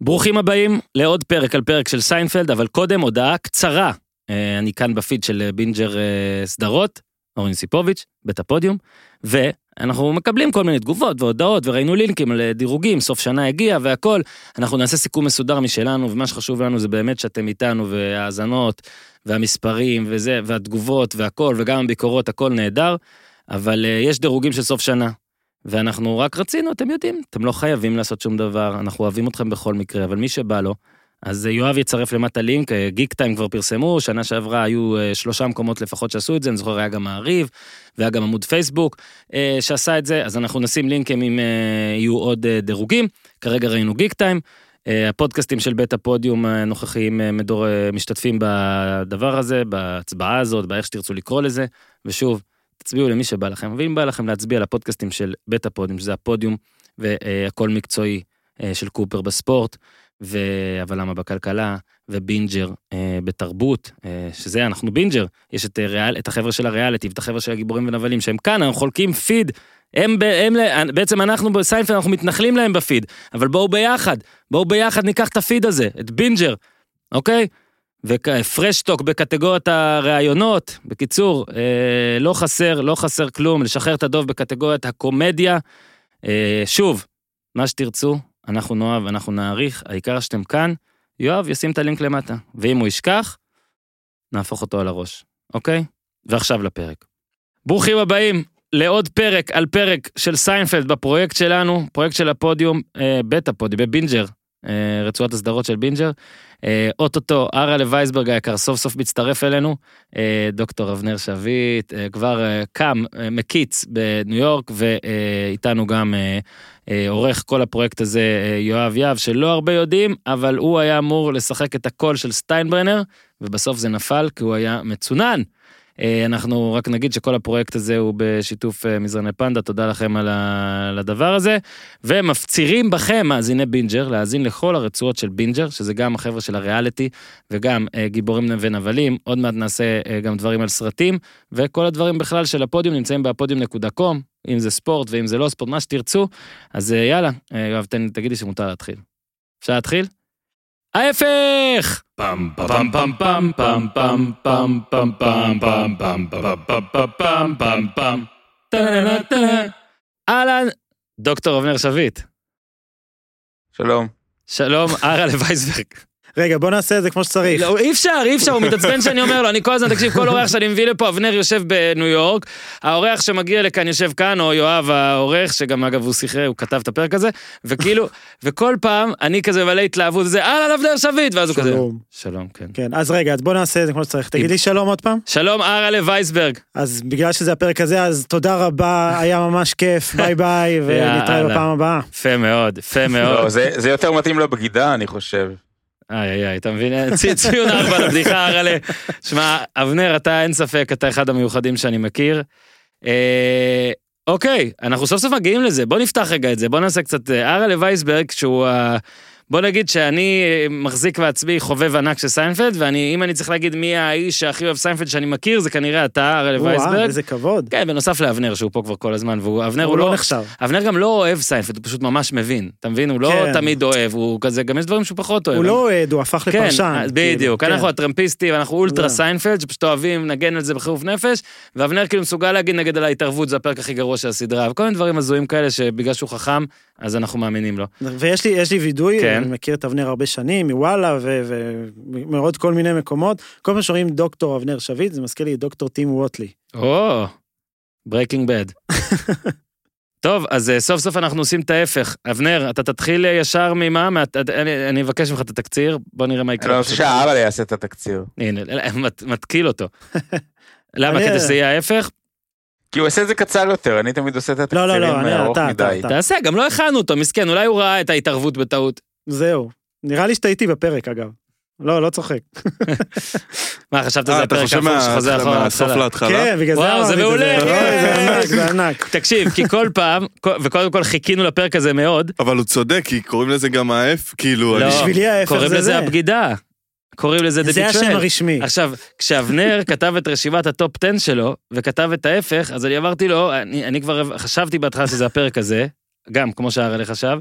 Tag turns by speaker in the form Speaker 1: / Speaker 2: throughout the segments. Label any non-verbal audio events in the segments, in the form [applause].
Speaker 1: ברוכים הבאים לעוד פרק על פרק של סיינפלד, אבל קודם הודעה קצרה. אה, אני כאן בפיד של אה, בינג'ר אה, סדרות, אורן סיפוביץ', בית הפודיום, ואנחנו מקבלים כל מיני תגובות והודעות, וראינו לינקים על דירוגים, סוף שנה הגיע והכל. אנחנו נעשה סיכום מסודר משלנו, ומה שחשוב לנו זה באמת שאתם איתנו, והאזנות, והמספרים, וזה, והתגובות, והכל, וגם הביקורות, הכל נהדר, אבל יש דירוגים של סוף שנה. ואנחנו רק רצינו, אתם יודעים, אתם לא חייבים לעשות שום דבר, אנחנו אוהבים אתכם בכל מקרה, אבל מי שבא לו, אז יואב יצרף למטה לינק, גיק טיים כבר פרסמו, שנה שעברה היו אה, שלושה מקומות לפחות שעשו את זה, אני זוכר היה גם מעריב, והיה גם עמוד פייסבוק אה, שעשה את זה, אז אנחנו נשים לינקים אם אה, יהיו עוד דירוגים, כרגע ראינו גיק טיים. הפודקאסטים של בית הפודיום הנוכחיים מדור, משתתפים בדבר הזה, בהצבעה הזאת, באיך שתרצו לקרוא לזה, ושוב, תצביעו למי שבא לכם, ואם בא לכם להצביע לפודקאסטים של בית הפודיום, שזה הפודיום והכל מקצועי אה, של קופר בספורט. אבל למה בכלכלה, ובינג'ר אה, בתרבות, אה, שזה אנחנו בינג'ר, יש את, ריאל, את החבר'ה של הריאליטי ואת החבר'ה של הגיבורים ונבלים שהם כאן, אנחנו חולקים פיד, הם, הם, הם בעצם אנחנו בסיינפלד אנחנו מתנחלים להם בפיד, אבל בואו ביחד, בואו ביחד ניקח את הפיד הזה, את בינג'ר, אוקיי? ופרש טוק בקטגוריית הראיונות, בקיצור, אה, לא חסר, לא חסר כלום, לשחרר את הדוב בקטגוריית הקומדיה. אה, שוב, מה שתרצו, אנחנו נאהב, אנחנו נעריך, העיקר שאתם כאן, יואב ישים את הלינק למטה, ואם הוא ישכח, נהפוך אותו על הראש, אוקיי? ועכשיו לפרק. ברוכים הבאים לעוד פרק על פרק של סיינפלד בפרויקט שלנו, פרויקט של הפודיום, אה, בית הפודיום, בבינג'ר, רצועת הסדרות של בינג'ר. אה, אוטוטו, הראל וייסברג היקר סוף סוף מצטרף אלינו, אה, דוקטור אבנר שביט, כבר קם, מקיץ בניו יורק, ואיתנו גם עורך כל הפרויקט הזה יואב יהב, שלא הרבה יודעים, אבל הוא היה אמור לשחק את הקול של סטיינברנר, ובסוף זה נפל כי הוא היה מצונן. אה, אנחנו רק נגיד שכל הפרויקט הזה הוא בשיתוף אה, מזרני פנדה, תודה לכם על הדבר הזה. ומפצירים בכם, מאזיני בינג'ר, להאזין לכל הרצועות של בינג'ר, שזה גם החבר'ה של הריאליטי וגם אה, גיבורים ונבלים. עוד מעט נעשה גם דברים על סרטים, וכל הדברים בכלל של הפודיום נמצאים בפודיום. com, אם זה ספורט ואם זה לא ספורט, מה שתרצו. אז יאללה, יואב, תגיד שמותר להתחיל. אפשר להתחיל? ההפך! פעם פעם פעם פעם פעם פעם פעם פעם פעם פעם פעם פעם פעם פעם פעם אהלן, דוקטור אבנר שביט.
Speaker 2: שלום.
Speaker 1: שלום, הראל וייסברג.
Speaker 3: רגע, בוא נעשה את זה כמו שצריך.
Speaker 1: לא, אי אפשר, אי אפשר, הוא מתעצבן שאני אומר לו, אני כל הזמן, תקשיב, כל אורח שאני מביא לפה, אבנר יושב בניו יורק, האורח שמגיע לכאן יושב כאן, או יואב העורך, שגם אגב הוא שיחה, הוא כתב את הפרק הזה, וכאילו, וכל פעם אני כזה מלא התלהבות, וזה, אהלן אבנר שביט, ואז הוא כזה, שלום, כן.
Speaker 3: כן, אז רגע, אז בוא נעשה את זה כמו שצריך. תגיד לי שלום עוד פעם.
Speaker 1: שלום, הראל וייסברג.
Speaker 3: אז בגלל שזה הפרק הזה, אז תודה רבה, היה ממש כיף, ביי ביי, [laughs] ונתראה בפעם הבאה.
Speaker 1: יפה מאוד, יפה מאוד.
Speaker 2: לא, זה יותר מתאים לבגידה, אני חושב.
Speaker 1: איי איי איי, אתה מבין? ציון ארבע לבדיחה הראל'ה. שמע, אבנר, אתה אין ספק, אתה אחד המיוחדים שאני מכיר. אה, אוקיי, אנחנו סוף סוף מגיעים לזה, בוא נפתח רגע את זה, בוא נעשה קצת... אה, וייסברג, שהוא בוא נגיד שאני אה, מחזיק בעצמי חובב ענק של סיינפלד, ואם אני צריך להגיד מי האיש שהכי אוהב סיינפלד שאני מכיר, זה כנראה אתה, הראל וייסברג.
Speaker 3: איזה כבוד.
Speaker 1: כן, בנוסף לאבנר שהוא פה כבר כל הזמן, והוא, אבנר הוא,
Speaker 3: הוא
Speaker 1: לא,
Speaker 3: לא נחשב.
Speaker 1: אבנר גם לא אוהב סיינפלד, הוא פשוט ממש מבין, אתה מבין? הוא לא כן. תמיד אוהב, הוא כזה, גם יש דברים שהוא פחות אוהב.
Speaker 3: הוא לא אוהד, הוא הפך,
Speaker 1: כן,
Speaker 3: לפרשן.
Speaker 1: בדיוק, כאילו, אנחנו כן. הטרמפיסטים, אנחנו אולטרה סיינפלד, שפשוט אוהבים לנגן על זה בחירוף נפש, ואבנר כאילו מסוגל להגיד נגד על ההתערבות, זה הפרק הכי גרוע של הסדרה, וכל מיני דברים הזויים כאלה שבגלל שהוא חכם, אז אנחנו מאמינים לו.
Speaker 3: ויש לי, לי וידוי, כן. אני מכיר את אבנר הרבה שנים, מוואלה ומעוד כל מיני מקומות. כל פעם שרואים דוקטור אבנר שביט, זה מזכיר לי דוקטור טים ווטלי.
Speaker 1: או, ברייקינג בד. [laughs] טוב, אז אה, סוף סוף אנחנו עושים את ההפך. אבנר, אתה תתחיל ישר ממה? אני אבקש ממך את התקציר, בוא נראה מה יקרה.
Speaker 2: אני רוצה שהאבא יעשה את התקציר.
Speaker 1: הנה, מתקיל אותו. [laughs] למה? כדי שזה יהיה ההפך?
Speaker 2: כי הוא עושה את זה קצר יותר, אני תמיד עושה את התקצירים לא, לא, לא, ארוך מדי.
Speaker 1: תעשה, גם לא הכנו אותו, מסכן, אולי הוא ראה את ההתערבות בטעות.
Speaker 3: זהו. נראה לי שאתה איתי בפרק אגב. לא, לא צוחק. [laughs]
Speaker 1: מה, חשבת שזה אה, הפרק הפוך שחוזר אחורה
Speaker 4: מהסוף להתחלה?
Speaker 3: כן, בגלל זה
Speaker 1: וואו, זה מעולה.
Speaker 3: זה ענק, זה ענק. [laughs]
Speaker 1: תקשיב, כי כל פעם, וקודם כל חיכינו לפרק הזה מאוד.
Speaker 4: אבל הוא צודק, כי קוראים לזה גם האף, כאילו...
Speaker 1: לא, בשבילי ההפך זה זה. קוראים לזה הבגידה. קוראים לזה
Speaker 3: זה השם הרשמי.
Speaker 1: עכשיו, כשאבנר [laughs] כתב את רשימת הטופ 10 שלו, וכתב את ההפך, אז אני אמרתי לו, אני, אני כבר חשבתי בהתחלה שזה הפרק הזה, גם כמו שהראל חשב,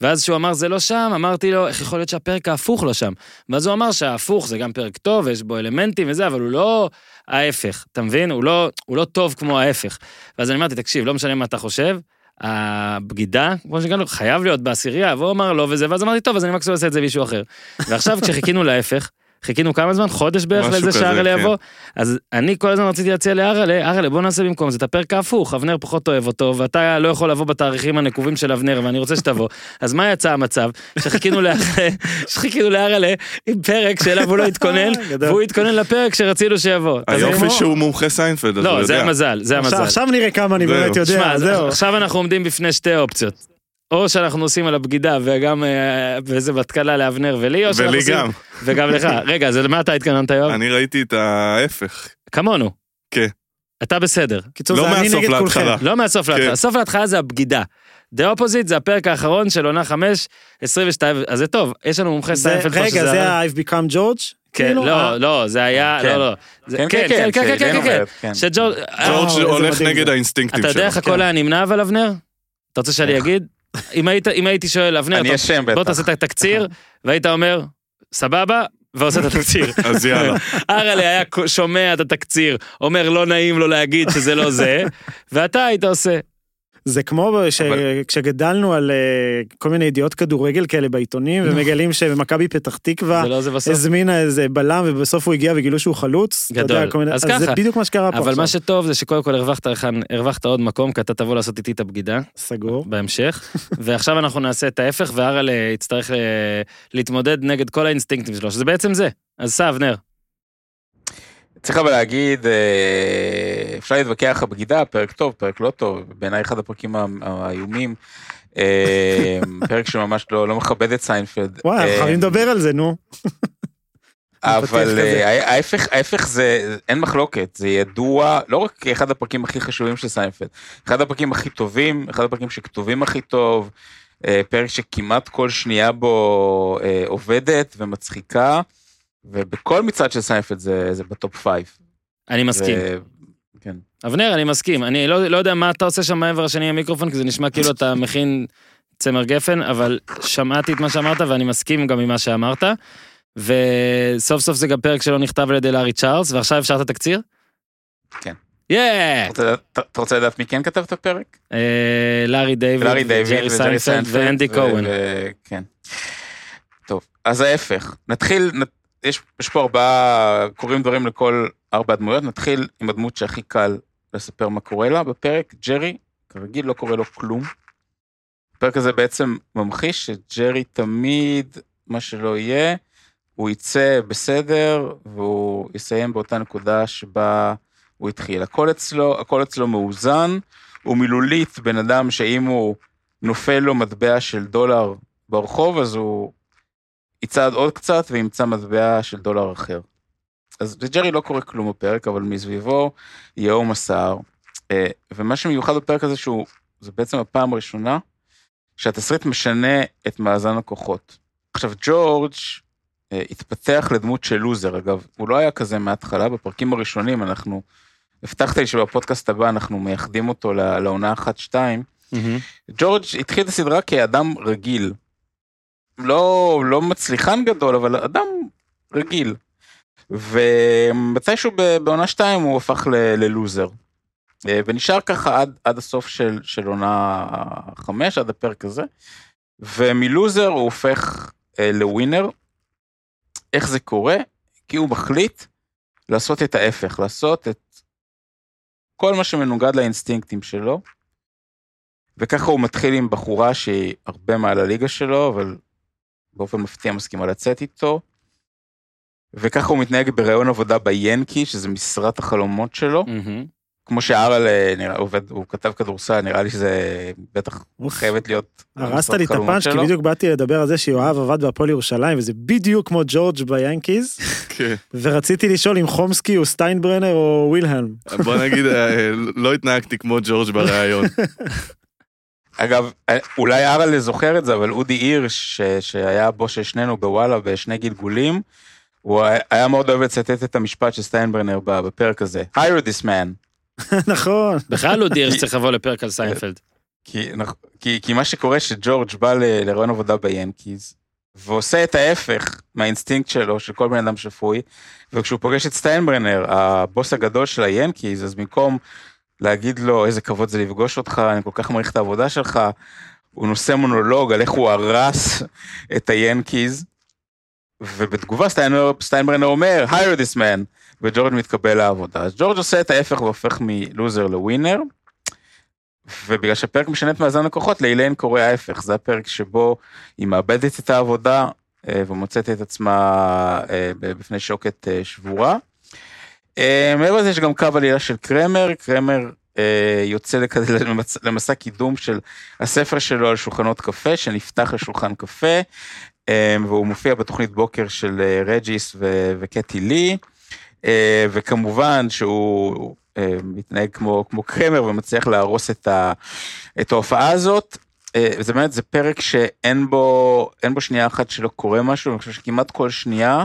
Speaker 1: ואז כשהוא אמר זה לא שם, אמרתי לו, איך יכול להיות שהפרק ההפוך לא שם? ואז הוא אמר שההפוך זה גם פרק טוב, ויש בו אלמנטים וזה, אבל הוא לא ההפך, אתה מבין? הוא לא, הוא לא טוב כמו ההפך. ואז אני אמרתי, תקשיב, לא משנה מה אתה חושב, הבגידה, כמו שגענו, חייב להיות בעשירייה, והוא אמר לא וזה, ואז אמרתי, טוב, אז אני מקסימום אעשה את זה מישהו אחר. ועכשיו כשחיכינו להפך, חיכינו כמה זמן? חודש בערך לזה שארלה כן. יבוא? אז אני כל הזמן רציתי להציע לארלה, ארלה בוא נעשה במקום זה את הפרק ההפוך, אבנר פחות אוהב אותו, ואתה לא יכול לבוא בתאריכים הנקובים של אבנר, ואני רוצה שתבוא. [laughs] אז מה יצא המצב? שחיכינו [laughs] שחיכינו לארלה עם פרק שאליו הוא לא התכונן, [laughs] והוא התכונן לפרק שרצינו שיבוא.
Speaker 4: היופי שהוא מומחה סיינפלד,
Speaker 1: לא, זה המזל, זה המזל.
Speaker 3: עכשיו נראה כמה אני באמת יודע, זהו.
Speaker 1: עכשיו אנחנו עומדים בפני שתי אופציות. או שאנחנו עושים על הבגידה וגם באיזה בתקלה לאבנר ולי, או שאנחנו עושים...
Speaker 4: ולי גם.
Speaker 1: וגם לך. [laughs] רגע, אז למה אתה התכוננת יואב?
Speaker 4: אני ראיתי את ההפך.
Speaker 1: כמונו.
Speaker 4: כן.
Speaker 1: אתה בסדר.
Speaker 3: קיצור, זה אני נגד כולכם.
Speaker 1: לא מהסוף להתחלה. כן. הסוף להתחלה זה הבגידה. The Opposite זה הפרק האחרון של עונה 5, 22, אז זה טוב, יש לנו מומחה סיינפלד.
Speaker 3: רגע, זה ה-I've become George?
Speaker 1: כן, כאילו, לא, אה. לא, זה היה, לא, לא.
Speaker 2: כן, כן, כן, כן, כן,
Speaker 1: כן, שג'ורג'
Speaker 4: הולך נגד האינסטינקטים
Speaker 1: שלו. אתה יודע איך הכל היה נמנע אבל אבנר? אתה רוצה שאני אגיד? אם הייתי שואל, אבנר, בוא תעשה את התקציר, והיית אומר, סבבה, ועושה את התקציר. [laughs]
Speaker 4: אז יאללה. [laughs]
Speaker 1: אראלה היה שומע את התקציר, אומר לא נעים לו להגיד שזה לא זה, ואתה היית עושה.
Speaker 3: זה כמו ש... אבל... כשגדלנו על uh, כל מיני ידיעות כדורגל כאלה בעיתונים, ומגלים שמכבי פתח תקווה לא הזמינה איזה בלם, ובסוף הוא הגיע וגילו שהוא חלוץ.
Speaker 1: גדול. יודע, מיני...
Speaker 3: אז, אז ככה. זה בדיוק מה שקרה פה
Speaker 1: אבל עכשיו. מה שטוב זה שקודם כל הרווחת, הרווחת עוד מקום, כי אתה תבוא לעשות איתי את הבגידה.
Speaker 3: סגור.
Speaker 1: בהמשך. [laughs] ועכשיו אנחנו נעשה את ההפך, והראל יצטרך uh, להתמודד נגד כל האינסטינקטים שלו, שזה בעצם זה. אז סע, אבנר.
Speaker 2: צריך אבל להגיד, אה, אפשר להתווכח הבגידה, פרק טוב, פרק לא טוב, בעיניי אחד הפרקים האיומים, אה, [laughs] פרק שממש לא, לא מכבד את סיינפלד.
Speaker 3: וואי, אנחנו חייבים לדבר על זה, נו. [laughs]
Speaker 2: אבל אה, ההפך, ההפך זה, אין מחלוקת, זה ידוע, לא רק כאחד הפרקים הכי חשובים של סיינפלד, אחד הפרקים הכי טובים, אחד הפרקים שכתובים הכי טוב, פרק שכמעט כל שנייה בו עובדת ומצחיקה. ובכל מצעד של סיינפלד זה, זה בטופ five.
Speaker 1: אני מסכים. ו... כן. אבנר, אני מסכים. אני לא, לא יודע מה אתה עושה שם מעבר השני המיקרופון, כי זה נשמע כאילו אתה [laughs] מכין צמר גפן, אבל שמעתי את מה שאמרת ואני מסכים גם עם מה שאמרת. וסוף סוף זה גם פרק שלא נכתב על ידי לארי צ'ארלס, ועכשיו אפשר את התקציר?
Speaker 2: כן.
Speaker 1: יאה!
Speaker 2: אתה רוצה לדעת מי כן כתב את הפרק?
Speaker 1: אה, לארי דיוויד, ג'רי סיינפלד ואנדי קואן.
Speaker 2: כן. טוב, אז ההפך. נתחיל, יש, יש פה ארבעה, קורים דברים לכל ארבע דמויות, נתחיל עם הדמות שהכי קל לספר מה קורה לה בפרק, ג'רי, כרגיל לא קורה לו כלום. הפרק הזה בעצם ממחיש שג'רי תמיד, מה שלא יהיה, הוא יצא בסדר והוא יסיים באותה נקודה שבה הוא התחיל. הכל אצלו, הכל אצלו מאוזן, הוא מילולית בן אדם שאם הוא נופל לו מטבע של דולר ברחוב, אז הוא יצעד עוד קצת וימצא מטבע של דולר אחר. אז לג'רי לא קורה כלום בפרק, אבל מסביבו יהום הסער. אה, ומה שמיוחד בפרק הזה שהוא, זה בעצם הפעם הראשונה שהתסריט משנה את מאזן הכוחות. עכשיו, ג'ורג' אה, התפתח לדמות של לוזר, אגב, הוא לא היה כזה מההתחלה, בפרקים הראשונים אנחנו, הבטחת לי שבפודקאסט הבא אנחנו מייחדים אותו לעונה אחת-שתיים. Mm-hmm. ג'ורג' התחיל את הסדרה כאדם רגיל, לא, לא מצליחן גדול, אבל אדם רגיל. ומתישהו בעונה 2 הוא הפך ללוזר. אה, ונשאר ככה עד, עד הסוף של, של עונה 5, עד הפרק הזה. ומלוזר הוא הופך אה, לווינר. איך זה קורה? כי הוא מחליט לעשות את ההפך, לעשות את כל מה שמנוגד לאינסטינקטים שלו. וככה הוא מתחיל עם בחורה שהיא הרבה מעל הליגה שלו, אבל באופן מפתיע מסכימה לצאת איתו. וככה הוא מתנהג בראיון עבודה ביאנקי, שזה משרת החלומות שלו. Mm-hmm. כמו שארל נראה, עובד, הוא כתב כדורסל, נראה לי שזה בטח חייבת להיות...
Speaker 3: הרסת לי את הפאנץ', כי בדיוק באתי לדבר על זה שיואב עבד בהפועל ירושלים, וזה בדיוק כמו ג'ורג' ביאנקיז. [laughs] כן. ורציתי לשאול אם חומסקי הוא סטיינברנר או ווילהלם.
Speaker 4: בוא נגיד, אה, [laughs] לא התנהגתי כמו ג'ורג' בריאיון. [laughs]
Speaker 2: אגב, אה, אולי הראל זוכר את זה, אבל אודי הירש, שהיה בוס של שנינו בוואלה בשני גלגולים, הוא היה מאוד אוהב לצטט את המשפט של סטיינברנר בפרק הזה. hire this man. [laughs]
Speaker 3: נכון.
Speaker 1: בכלל אודי הירש צריך לבוא לפרק על סיינפלד.
Speaker 2: כי, כי, כי מה שקורה שג'ורג' בא לריאיון עבודה ביאנקיז, ועושה את ההפך מהאינסטינקט שלו, של כל בן אדם שפוי, וכשהוא פוגש את סטיינברנר, הבוס הגדול של היאנקיז, אז במקום להגיד לו איזה כבוד זה לפגוש אותך, אני כל כך מעריך את העבודה שלך, הוא נושא מונולוג על איך הוא הרס את היאנקיז, ובתגובה סטיינברנר אומר, hire this man, וג'ורג' מתקבל לעבודה. אז ג'ורג' עושה את ההפך והופך מלוזר לווינר, ובגלל שהפרק משנה את מאזן הכוחות, לאיליין קורה ההפך, זה הפרק שבו היא מאבדת את העבודה אה, ומוצאת את עצמה אה, בפני שוקת אה, שבורה. מעבר לזה יש גם קו עלילה של קרמר, קרמר יוצא [laughs] למסע קידום של הספר שלו על שולחנות קפה, שנפתח לשולחן קפה, והוא מופיע בתוכנית בוקר של רג'יס וקטי לי, וכמובן שהוא אה, מתנהג כמו, כמו קרמר ומצליח להרוס את, ה, את ההופעה הזאת. אה, זה באמת, זה פרק שאין בו, אין בו שנייה אחת שלא קורה משהו, אני חושב שכמעט כל שנייה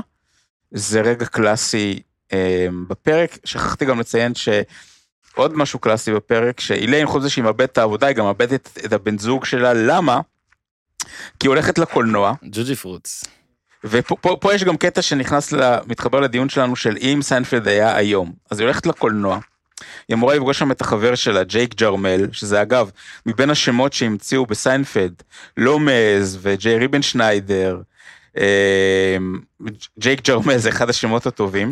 Speaker 2: זה רגע קלאסי אה, בפרק. שכחתי גם לציין שעוד משהו קלאסי בפרק, שאיליין חוץ מזה שהיא מאבדת את העבודה, היא גם מאבדת את הבן זוג שלה, למה? כי היא הולכת לקולנוע.
Speaker 1: ג'וג'יפרוץ.
Speaker 2: ופה יש גם קטע שנכנס, לה, מתחבר לדיון שלנו של אם סיינפלד היה היום. אז היא הולכת לקולנוע, היא אמורה לפגוש שם את החבר שלה, ג'ייק ג'רמל, שזה אגב, מבין השמות שהמציאו בסיינפלד, לומז וג'יי ריימנשניידר, ג'ייק ג'רמל זה אחד השמות הטובים.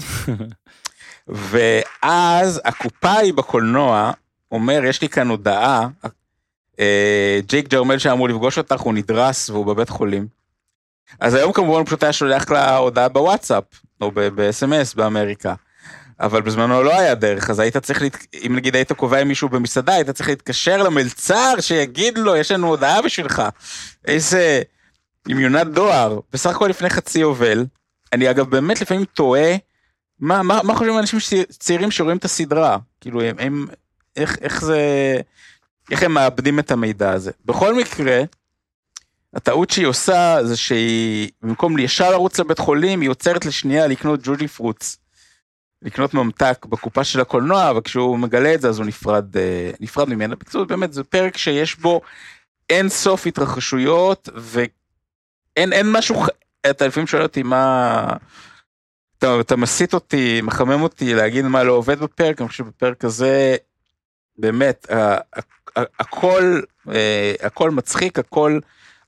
Speaker 2: [laughs] ואז הקופאי בקולנוע אומר, יש לי כאן הודעה, אה, ג'ייק ג'רמל שאמור לפגוש אותך, הוא נדרס והוא בבית חולים. אז היום כמובן פשוט היה שולח לה הודעה בוואטסאפ, או ב-SMS באמריקה. אבל בזמנו לא היה דרך, אז היית צריך, להת... אם נגיד היית קובע עם מישהו במסעדה, היית צריך להתקשר למלצר שיגיד לו, יש לנו הודעה בשבילך. איזה... עם יונת דואר, בסך הכל לפני חצי יובל. אני אגב באמת לפעמים תוהה, מה, מה, מה חושבים אנשים צעירים שרואים את הסדרה? כאילו, הם, הם איך, איך זה, איך הם מאבדים את המידע הזה. בכל מקרה, הטעות שהיא עושה זה שהיא, במקום ישר לרוץ לבית חולים, היא עוצרת לשנייה לקנות ג'וג'י פרוץ. לקנות ממתק בקופה של הקולנוע, וכשהוא מגלה את זה אז הוא נפרד, אה, נפרד ממנה. בקיצור, באמת, זה פרק שיש בו אין סוף התרחשויות, ואין אין משהו, אתה לפעמים שואל אותי מה... אתה, אתה מסית אותי, מחמם אותי להגיד מה לא עובד בפרק, אני חושב שבפרק הזה, באמת, הכל, אה, הכל מצחיק, הכל,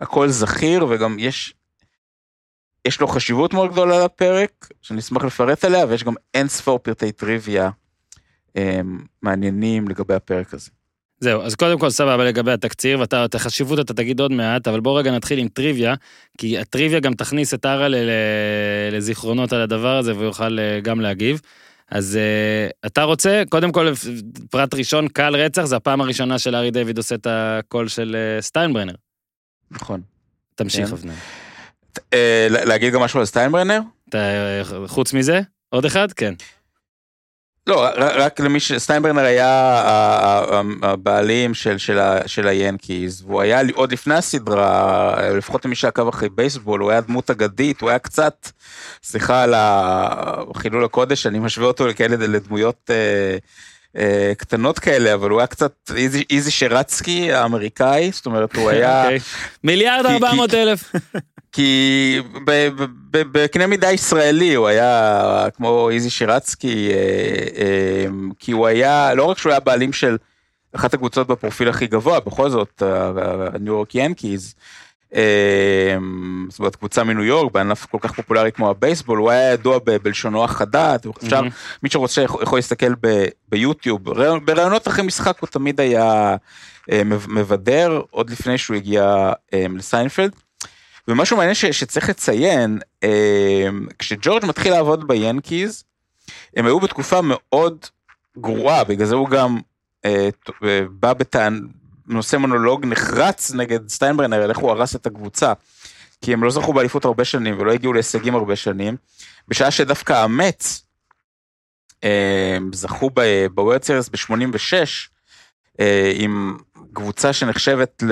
Speaker 2: הכל זכיר, וגם יש יש לו חשיבות מאוד גדולה לפרק, שאני אשמח לפרט עליה, ויש גם אין ספור פרטי טריוויה הם, מעניינים לגבי הפרק הזה.
Speaker 1: זהו, אז קודם כל סבבה לגבי התקציר, ואתה, את החשיבות אתה תגיד עוד מעט, אבל בוא רגע נתחיל עם טריוויה, כי הטריוויה גם תכניס את ארה לזיכרונות על הדבר הזה, והוא יוכל אה, גם להגיב. אז uh, אתה רוצה, קודם כל, פרט ראשון, קלע רצח, זה הפעם הראשונה שלארי דיוויד עושה את הקול של uh, סטיינברנר.
Speaker 2: נכון.
Speaker 1: תמשיך, כן. אבנר.
Speaker 2: אה, להגיד גם משהו על סטיינברנר?
Speaker 1: חוץ מזה? עוד אחד? כן.
Speaker 2: לא, רק למי ש... סטיינברנר היה הבעלים של, של, של היאנקיז, והוא היה עוד לפני הסדרה, לפחות למי שעקב אחרי בייסבול, הוא היה דמות אגדית, הוא היה קצת, סליחה על החילול הקודש, אני משווה אותו לכאלה לדמויות אה, אה, קטנות כאלה, אבל הוא היה קצת איזי, איזי שרצקי האמריקאי, זאת אומרת, הוא היה...
Speaker 1: מיליארד ארבע מאות אלף.
Speaker 2: כי בקנה מידה ישראלי הוא היה כמו איזי שירצקי, אה, אה, כי הוא היה, לא רק שהוא היה בעלים של אחת הקבוצות בפרופיל הכי גבוה, בכל זאת, הניו יורק ינקיז, אה, זאת אומרת קבוצה מניו יורק בענף כל כך פופולרי כמו הבייסבול, הוא היה ידוע בלשונו החדה, אפשר, מי שרוצה יכול להסתכל ביוטיוב, בראיונות אחרי משחק הוא תמיד היה מבדר, עוד לפני שהוא הגיע לסיינפלד. ומשהו מעניין ש, שצריך לציין, אה, כשג'ורג' מתחיל לעבוד ביאנקיז, הם היו בתקופה מאוד גרועה, בגלל זה הוא גם אה, אה בא בטען, נושא מונולוג נחרץ נגד סטיינברנר, על איך הוא הרס את הקבוצה. כי הם לא זכו באליפות הרבה שנים ולא הגיעו להישגים הרבה שנים, בשעה שדווקא המטס אה, זכו ב World Series ב-86, אה, עם קבוצה שנחשבת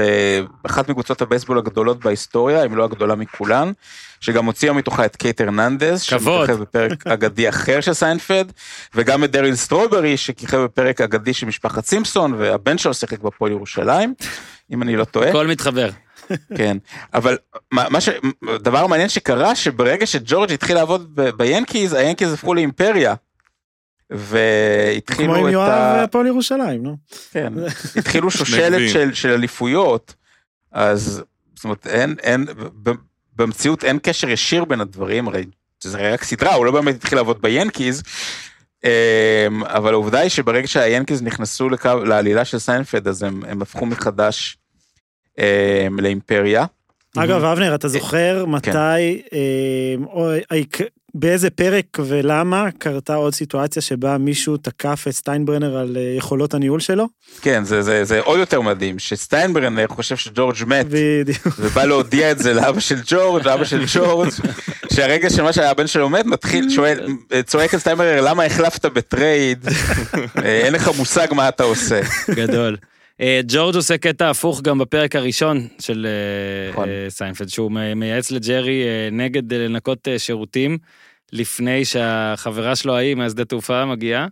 Speaker 2: לאחת מקבוצות הבייסבול הגדולות בהיסטוריה, אם לא הגדולה מכולן, שגם הוציאה מתוכה את קית' הרננדז,
Speaker 1: כבוד,
Speaker 2: שכיכב בפרק [laughs] אגדי אחר של סיינפלד, וגם את דריל סטרוברי, שכיכב בפרק אגדי של משפחת סימפסון, והבן שלו שיחק בהפועל ירושלים. אם אני לא טועה.
Speaker 1: הכל מתחבר. [laughs]
Speaker 2: כן, אבל מה ש... דבר מעניין שקרה, שברגע שג'ורג' התחיל לעבוד ביאנקיז, היאנקיז הפכו לאימפריה. והתחילו את ה...
Speaker 3: כמו עם יואב והפועל ירושלים, נו.
Speaker 2: כן, [laughs] התחילו שושלת של, של אליפויות, אז זאת אומרת, אין, אין, במציאות אין קשר ישיר בין הדברים, הרי זה רק סדרה, הוא לא באמת התחיל לעבוד ביאנקיז, אמ, אבל העובדה היא שברגע שהיאנקיז נכנסו לקו, לעלילה של סיינפלד, אז הם, הם הפכו מחדש אמ, לאימפריה.
Speaker 3: אגב, אבנר, אתה זוכר כן. מתי, כן. באיזה פרק ולמה קרתה עוד סיטואציה שבה מישהו תקף את סטיינברנר על אה, יכולות הניהול שלו?
Speaker 2: כן, זה, זה, זה עוד יותר מדהים, שסטיינברנר חושב שג'ורג' מת, בדיוק. ובא להודיע את זה לאבא של ג'ורג', לאבא של ג'ורג', שהרגע שמה שהבן שלו מת, מתחיל, שואל, צועק את סטיינברנר, למה החלפת ב trade? אה, אין לך מושג מה אתה עושה.
Speaker 1: גדול. אה, ג'ורג' עושה קטע הפוך גם בפרק הראשון של נכון. סיינפלד, שהוא מייעץ לג'רי נגד לנקות שירותים. לפני שהחברה שלו ההיא מהשדה תעופה מגיעה,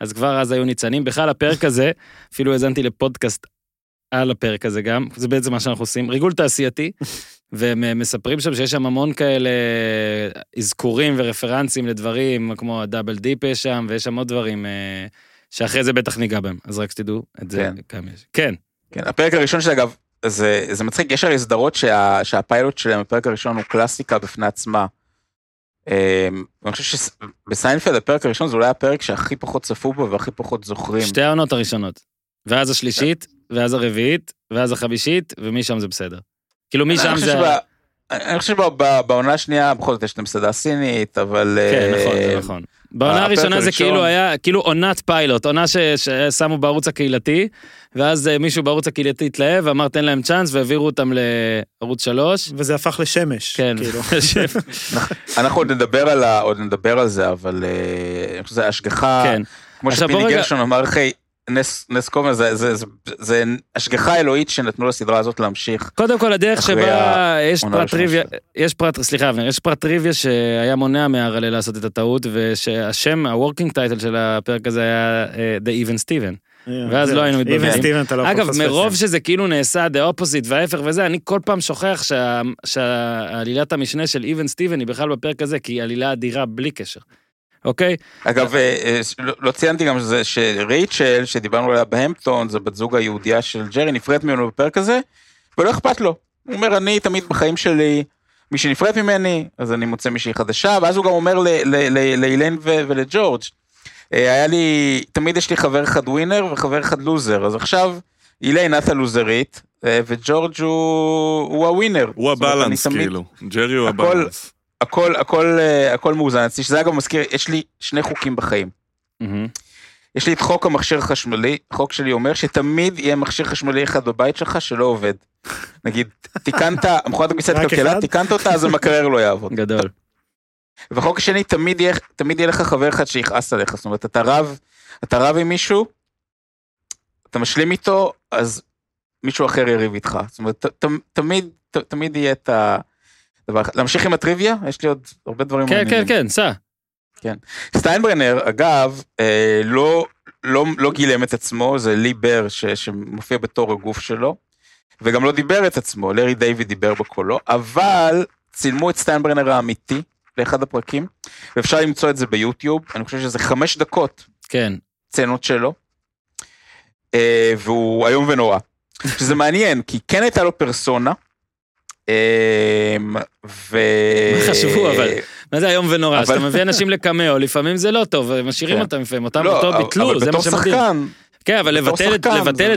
Speaker 1: אז כבר אז היו ניצנים. בכלל הפרק [laughs] הזה, אפילו האזנתי לפודקאסט על הפרק הזה גם, זה בעצם מה שאנחנו עושים, ריגול תעשייתי, [laughs] והם מספרים שם שיש שם המון כאלה אזכורים ורפרנסים לדברים, כמו ה double dip יש שם, ויש שם עוד דברים אה, שאחרי זה בטח ניגע בהם, אז רק שתדעו את זה כן. כן.
Speaker 2: כן, הפרק הראשון שאגב, זה, זה מצחיק, יש הרי סדרות שה, שהפיילוט שלהם, הפרק הראשון הוא קלאסיקה בפני עצמה. אמ, אני חושב שבסיינפלד הפרק הראשון זה אולי הפרק שהכי פחות צפו בו והכי פחות זוכרים.
Speaker 1: שתי העונות הראשונות. ואז השלישית, ואז הרביעית, ואז החמישית, ומשם זה בסדר. כאילו משם זה...
Speaker 2: אני חושב שבעונה השנייה בכל זאת יש את המסעדה הסינית, אבל...
Speaker 1: כן, נכון, זה אה, נכון. בעונה הראשונה זה כאילו היה, כאילו עונת פיילוט, עונה ששמו בערוץ הקהילתי, ואז אה, מישהו בערוץ הקהילתי התלהב ואמר תן להם צ'אנס והעבירו אותם לערוץ שלוש.
Speaker 3: וזה הפך לשמש.
Speaker 1: כן, כאילו. [laughs] [laughs]
Speaker 2: אנחנו עוד נדבר על, עוד נדבר על זה, אבל אה, אני חושב שזה השגחה, כן. כמו שפיני גרשון אמר, אחי, נס, נס קומר זה, זה, זה, זה השגחה אלוהית שנתנו לסדרה הזאת להמשיך.
Speaker 1: קודם כל הדרך שבה יש פרט טריוויה, יש פרט, סליחה אבנר, יש פרט טריוויה שהיה מונע מארלה לעשות את הטעות ושהשם, ה working title של הפרק הזה היה uh, The Even Steven. ואז לא היינו מתבלבלים.
Speaker 3: לא
Speaker 1: אגב, מרוב שזה כאילו נעשה the opposite וההפך וזה, אני כל פעם שוכח שעלילת המשנה של Even Steven היא בכלל בפרק הזה, כי היא עלילה אדירה בלי קשר. אוקיי?
Speaker 2: אגב, אה, אה, לא, לא ציינתי גם שזה שרייצ'ל, שדיברנו עליה בהמפטון, זו בת זוג היהודייה של ג'רי, נפרדת ממנו בפרק הזה, ולא אכפת לו. הוא אומר, אני תמיד בחיים שלי, מי שנפרד ממני, אז אני מוצא מישהי חדשה, ואז הוא גם אומר לאילן ולג'ורג', אה, היה לי, תמיד יש לי חבר אחד ווינר וחבר אחד לוזר, אז עכשיו איליין את הלוזרית, וג'ורג' הוא, הוא הווינר.
Speaker 4: הוא הבלנס כאילו, ג'רי הוא הבלנס.
Speaker 2: הכל, הכל, אה, הכל מאוזן אצלי, שזה אגב מזכיר, יש לי שני חוקים בחיים. יש לי את חוק המכשיר החשמלי, החוק שלי אומר שתמיד יהיה מכשיר חשמלי אחד בבית שלך שלא עובד. נגיד, תיקנת, [laughs] מכונת הכביסה התקלקלה, תיקנת אותה, אז המקרר לא יעבוד.
Speaker 1: גדול.
Speaker 2: והחוק השני, תמיד יהיה, תמיד יהיה לך חבר אחד שיכעס עליך, זאת אומרת, אתה רב, אתה רב עם מישהו, אתה משלים איתו, אז מישהו אחר יריב איתך. זאת אומרת, ת, ת, תמיד, ת, תמיד יהיה את ה... דבר להמשיך עם הטריוויה? יש לי עוד הרבה דברים
Speaker 1: כן, כן, כן, סע.
Speaker 2: כן. סטיינברנר, אגב, אה, לא, לא, לא גילם את עצמו, זה לי בר ש, שמופיע בתור הגוף שלו, וגם לא דיבר את עצמו, לארי דיוויד דיבר בקולו, אבל צילמו את סטיינברנר האמיתי לאחד הפרקים, ואפשר למצוא את זה ביוטיוב, אני חושב שזה חמש דקות.
Speaker 1: כן.
Speaker 2: צנות שלו, אה, והוא איום ונורא. [laughs] שזה מעניין, כי כן הייתה לו פרסונה,
Speaker 1: ו... מה חשבו אבל? מה זה איום ונורא? שאתה מביא אנשים לקמאו, לפעמים זה לא טוב, משאירים כן. אותם לפעמים, אותם
Speaker 2: לא,
Speaker 1: אותו ביטלו, זה מה שמדהים. כן, אבל לבטל את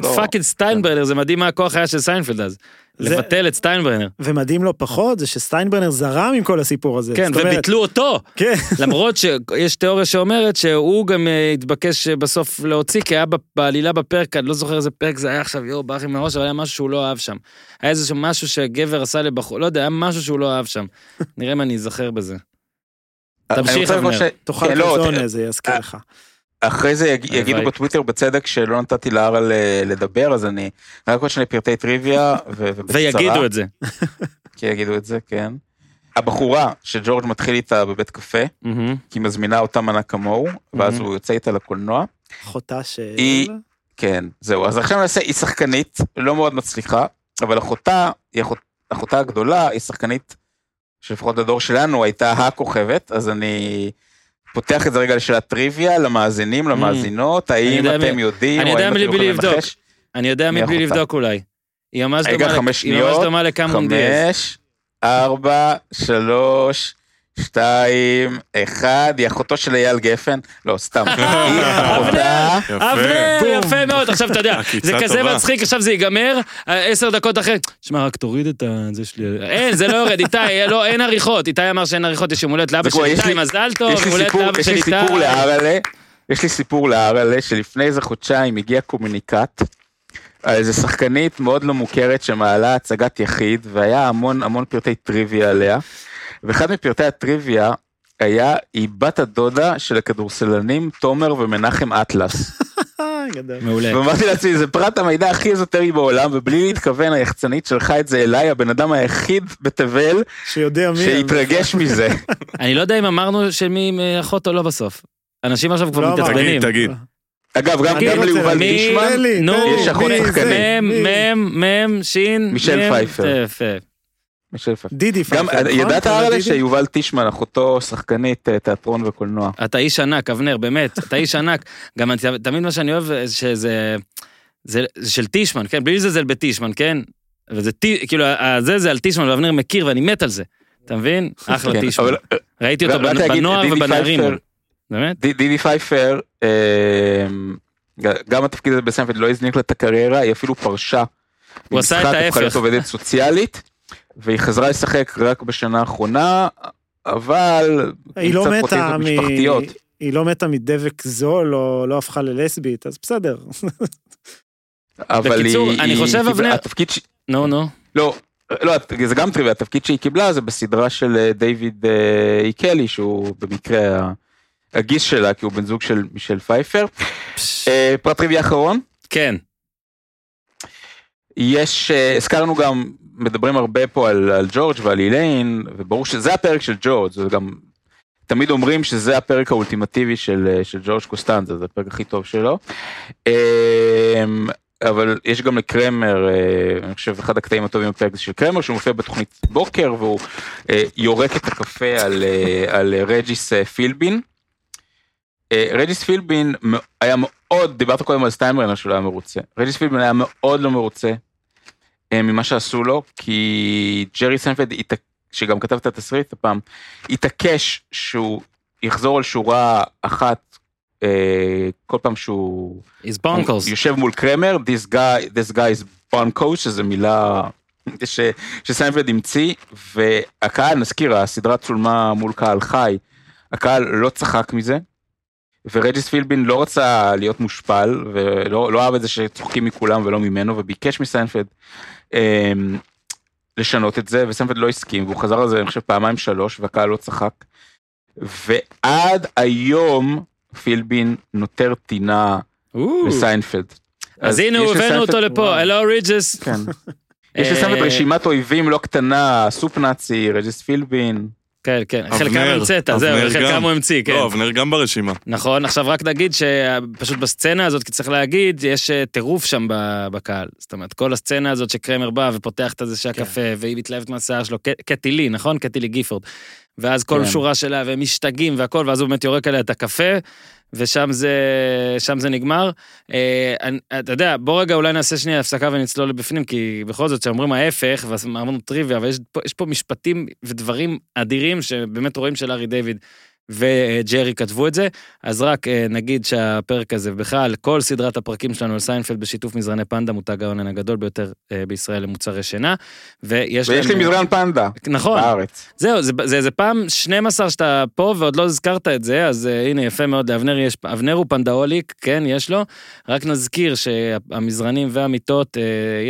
Speaker 1: לא- fucking סטיינברנר, זה מדהים מה הכוח היה של סיינפלד אז. לבטל את סטיינברנר.
Speaker 3: ומדהים לא פחות זה שסטיינברנר זרם עם כל הסיפור הזה.
Speaker 1: כן, וביטלו אותו. כן. [laughs] למרות שיש תיאוריה שאומרת שהוא גם אה, התבקש בסוף להוציא, כי היה בעלילה בפרק, אני לא זוכר איזה פרק זה היה עכשיו, יואו, ברח לי מהראש, אבל היה משהו שהוא לא אהב שם. היה איזה משהו שגבר עשה לבחור, לא יודע, היה משהו שהוא לא אהב שם. נראה אם אני אזכר בזה. תמשיך, אבנר.
Speaker 3: תוכל כן, לא, כזון, זה יזכיר לך.
Speaker 2: אחרי זה יג, יגידו בטוויטר בצדק שלא נתתי לארה לדבר, אז אני רק עוד שני פרטי טריוויה, ובקצרה.
Speaker 1: ויגידו את זה. [laughs]
Speaker 2: כי יגידו את זה, כן. הבחורה שג'ורג' מתחיל איתה בבית קפה, mm-hmm. כי היא מזמינה אותה מנה כמוהו, ואז mm-hmm. הוא יוצא איתה לקולנוע.
Speaker 3: אחותה של...
Speaker 2: היא, כן, זהו, אז עכשיו נעשה, היא שחקנית, לא מאוד מצליחה, אבל אחותה, היא אחות, אחותה הגדולה, היא שחקנית, שלפחות בדור שלנו הייתה הכוכבת, אז אני פותח את זה רגע לשאלת טריוויה, למאזינים, למאזינות, האם אתם יודעים,
Speaker 1: או האם אתם יכולים לנחש? אני יודע מי בלי לבדוק אולי. היא ממש דומה לקמרון דיאז.
Speaker 2: חמש, ארבע, שלוש, שתיים, אחד, היא אחותו של אייל גפן, לא, סתם, [laughs] היא אחותה.
Speaker 1: אבנר, יפה מאוד, עכשיו אתה יודע, [laughs] זה כזה מצחיק, עכשיו זה ייגמר, עשר דקות אחרי, שמע, רק תוריד את זה שלי, אין, זה לא יורד, איתי, לא, אין עריכות, איתי אמר שאין עריכות, יש יום הולדת לאבא של איתי, מזל טוב, יום הולדת לאבא של איתי.
Speaker 2: יש לי סיפור לארלה, שלפני איזה חודשיים הגיע קומוניקט, איזה שחקנית מאוד לא מוכרת שמעלה הצגת יחיד, והיה המון המון פרטי טריוויה עליה. ואחד מפרטי הטריוויה היה, היא בת הדודה של הכדורסלנים תומר ומנחם אטלס. [laughs]
Speaker 1: מעולה.
Speaker 2: ואמרתי לעצמי, זה פרט המידע הכי אזוטרי בעולם, ובלי להתכוון, היחצנית שלחה את זה אליי, הבן אדם היחיד בתבל,
Speaker 3: שיודע מי,
Speaker 2: שהתרגש [laughs] מזה.
Speaker 1: אני לא יודע אם אמרנו של מי אחות או לא בסוף. אנשים עכשיו כבר לא מתעצבנים.
Speaker 4: תגיד, תגיד.
Speaker 2: אגב, גם גם ליובל טישמן, יש אחות שחקנים.
Speaker 1: מ', מ', ש',
Speaker 2: מישל פייפר. דידי פייפר. ידעת הרי שיובל טישמן, אחותו שחקנית אה, תיאטרון וקולנוע.
Speaker 1: אתה איש ענק, אבנר, באמת, אתה איש ענק. גם תמיד מה שאני אוהב, שזה... זה של טישמן, כן? בלי לזלזל בטישמן, כן? וזה כאילו, זה זה על טישמן, ואבנר מכיר ואני מת על זה. אתה מבין? [laughs] אחלה כן, טישמן. אה, ראיתי אותו בנוער ובנערים.
Speaker 2: באמת? דידי פייפר, אה, גם התפקיד הזה בסנפלד לא הזניק לה את הקריירה, היא אפילו פרשה.
Speaker 1: הוא עשה את ההפך.
Speaker 2: עובדת סוציאלית. והיא חזרה לשחק רק בשנה האחרונה, אבל
Speaker 3: היא לא מתה מ... היא לא מתה מדבק זול או לא הפכה ללסבית, אז בסדר.
Speaker 2: אבל
Speaker 1: בקיצור,
Speaker 2: היא...
Speaker 1: אני חושב, אבנר...
Speaker 2: התפקיד ש...
Speaker 1: נו, נו.
Speaker 2: לא, לא, זה גם טריוויה, התפקיד שהיא קיבלה זה בסדרה של אה, דיוויד אה, איקלי, שהוא במקרה הגיס שלה, כי הוא בן זוג של מישל פייפר. אה, פרט טריוויה אחרון?
Speaker 1: כן.
Speaker 2: יש, הזכרנו גם מדברים הרבה פה על, על ג'ורג' ועל איליין, וברור שזה הפרק של ג'ורג', זה גם, תמיד אומרים שזה הפרק האולטימטיבי של, של ג'ורג' קוסטנזה, זה הפרק הכי טוב שלו. אמ, אבל יש גם לקרמר, אה, אני חושב אחד הקטעים הטובים בפרק זה של קרמר, שהוא מופיע בתוכנית בוקר, והוא אה, יורק את הקפה על, אה, על רג'יס פילבין. רג'יס פילבין היה מאוד, דיברת קודם על סטיינברנר שהוא לא היה מרוצה, רג'יס פילבין היה מאוד לא מרוצה ממה שעשו לו, כי ג'רי סיינפלד, שגם כתב את התסריט הפעם, התעקש שהוא יחזור על שורה אחת אה, כל פעם שהוא יושב מול קרמר, this guy, this guy is bonkos, שזה מילה [laughs] ש, שסיינפלד המציא, והקהל, נזכיר, הסדרה צולמה מול קהל חי, הקהל לא צחק מזה, ורג'יס פילבין לא רצה להיות מושפל, ולא לא אהב את זה שצוחקים מכולם ולא ממנו, וביקש מסיינפלד אמ, לשנות את זה, וסיינפלד לא הסכים, והוא חזר על זה, אני חושב, פעמיים שלוש, והקהל לא צחק. ועד היום פילבין נוטר טינה לסיינפלד.
Speaker 1: אז הנה, הוא הבאנו אותו לפה, הלו רג'יס.
Speaker 2: כן. [laughs] יש לסיינפלד אה, רשימת אויבים לא קטנה, Soup Nazi, רג'יס פילבין.
Speaker 1: כן, כן, חלקם המצאת, זהו, חלקם הוא המציא, כן.
Speaker 4: לא, אבנר גם ברשימה.
Speaker 1: נכון, עכשיו רק נגיד שפשוט בסצנה הזאת, כי צריך להגיד, יש אה, טירוף שם בקהל. זאת אומרת, כל הסצנה הזאת שקרמר בא ופותח את הזה של כן. והיא מתלהבת מהשיער שלו, קטי לי, נכון? קטי לי גיפורד. ואז כל כן. שורה שלה, והם משתגעים והכל, ואז הוא באמת יורק עליה את הקפה, ושם זה, שם זה נגמר. אה, אני, אתה יודע, בוא רגע אולי נעשה שנייה הפסקה ונצלול לבפנים, כי בכל זאת, כשאומרים ההפך, ואמרנו טריוויה, אבל יש פה, יש פה משפטים ודברים אדירים שבאמת רואים שלארי דיוויד. וג'רי כתבו את זה, אז רק אה, נגיד שהפרק הזה, ובכלל, כל סדרת הפרקים שלנו על סיינפלד בשיתוף מזרני פנדה, מותג ההונן הגדול ביותר אה, בישראל למוצרי שינה, ויש
Speaker 2: ויש לי מזרן פנדה.
Speaker 1: נכון. בארץ. זהו, זה, זה, זה פעם 12 שאתה פה ועוד לא הזכרת את זה, אז uh, הנה, יפה מאוד, לאבנר יש, אבנר הוא פנדאוליק, כן, יש לו, רק נזכיר שהמזרנים והמיטות,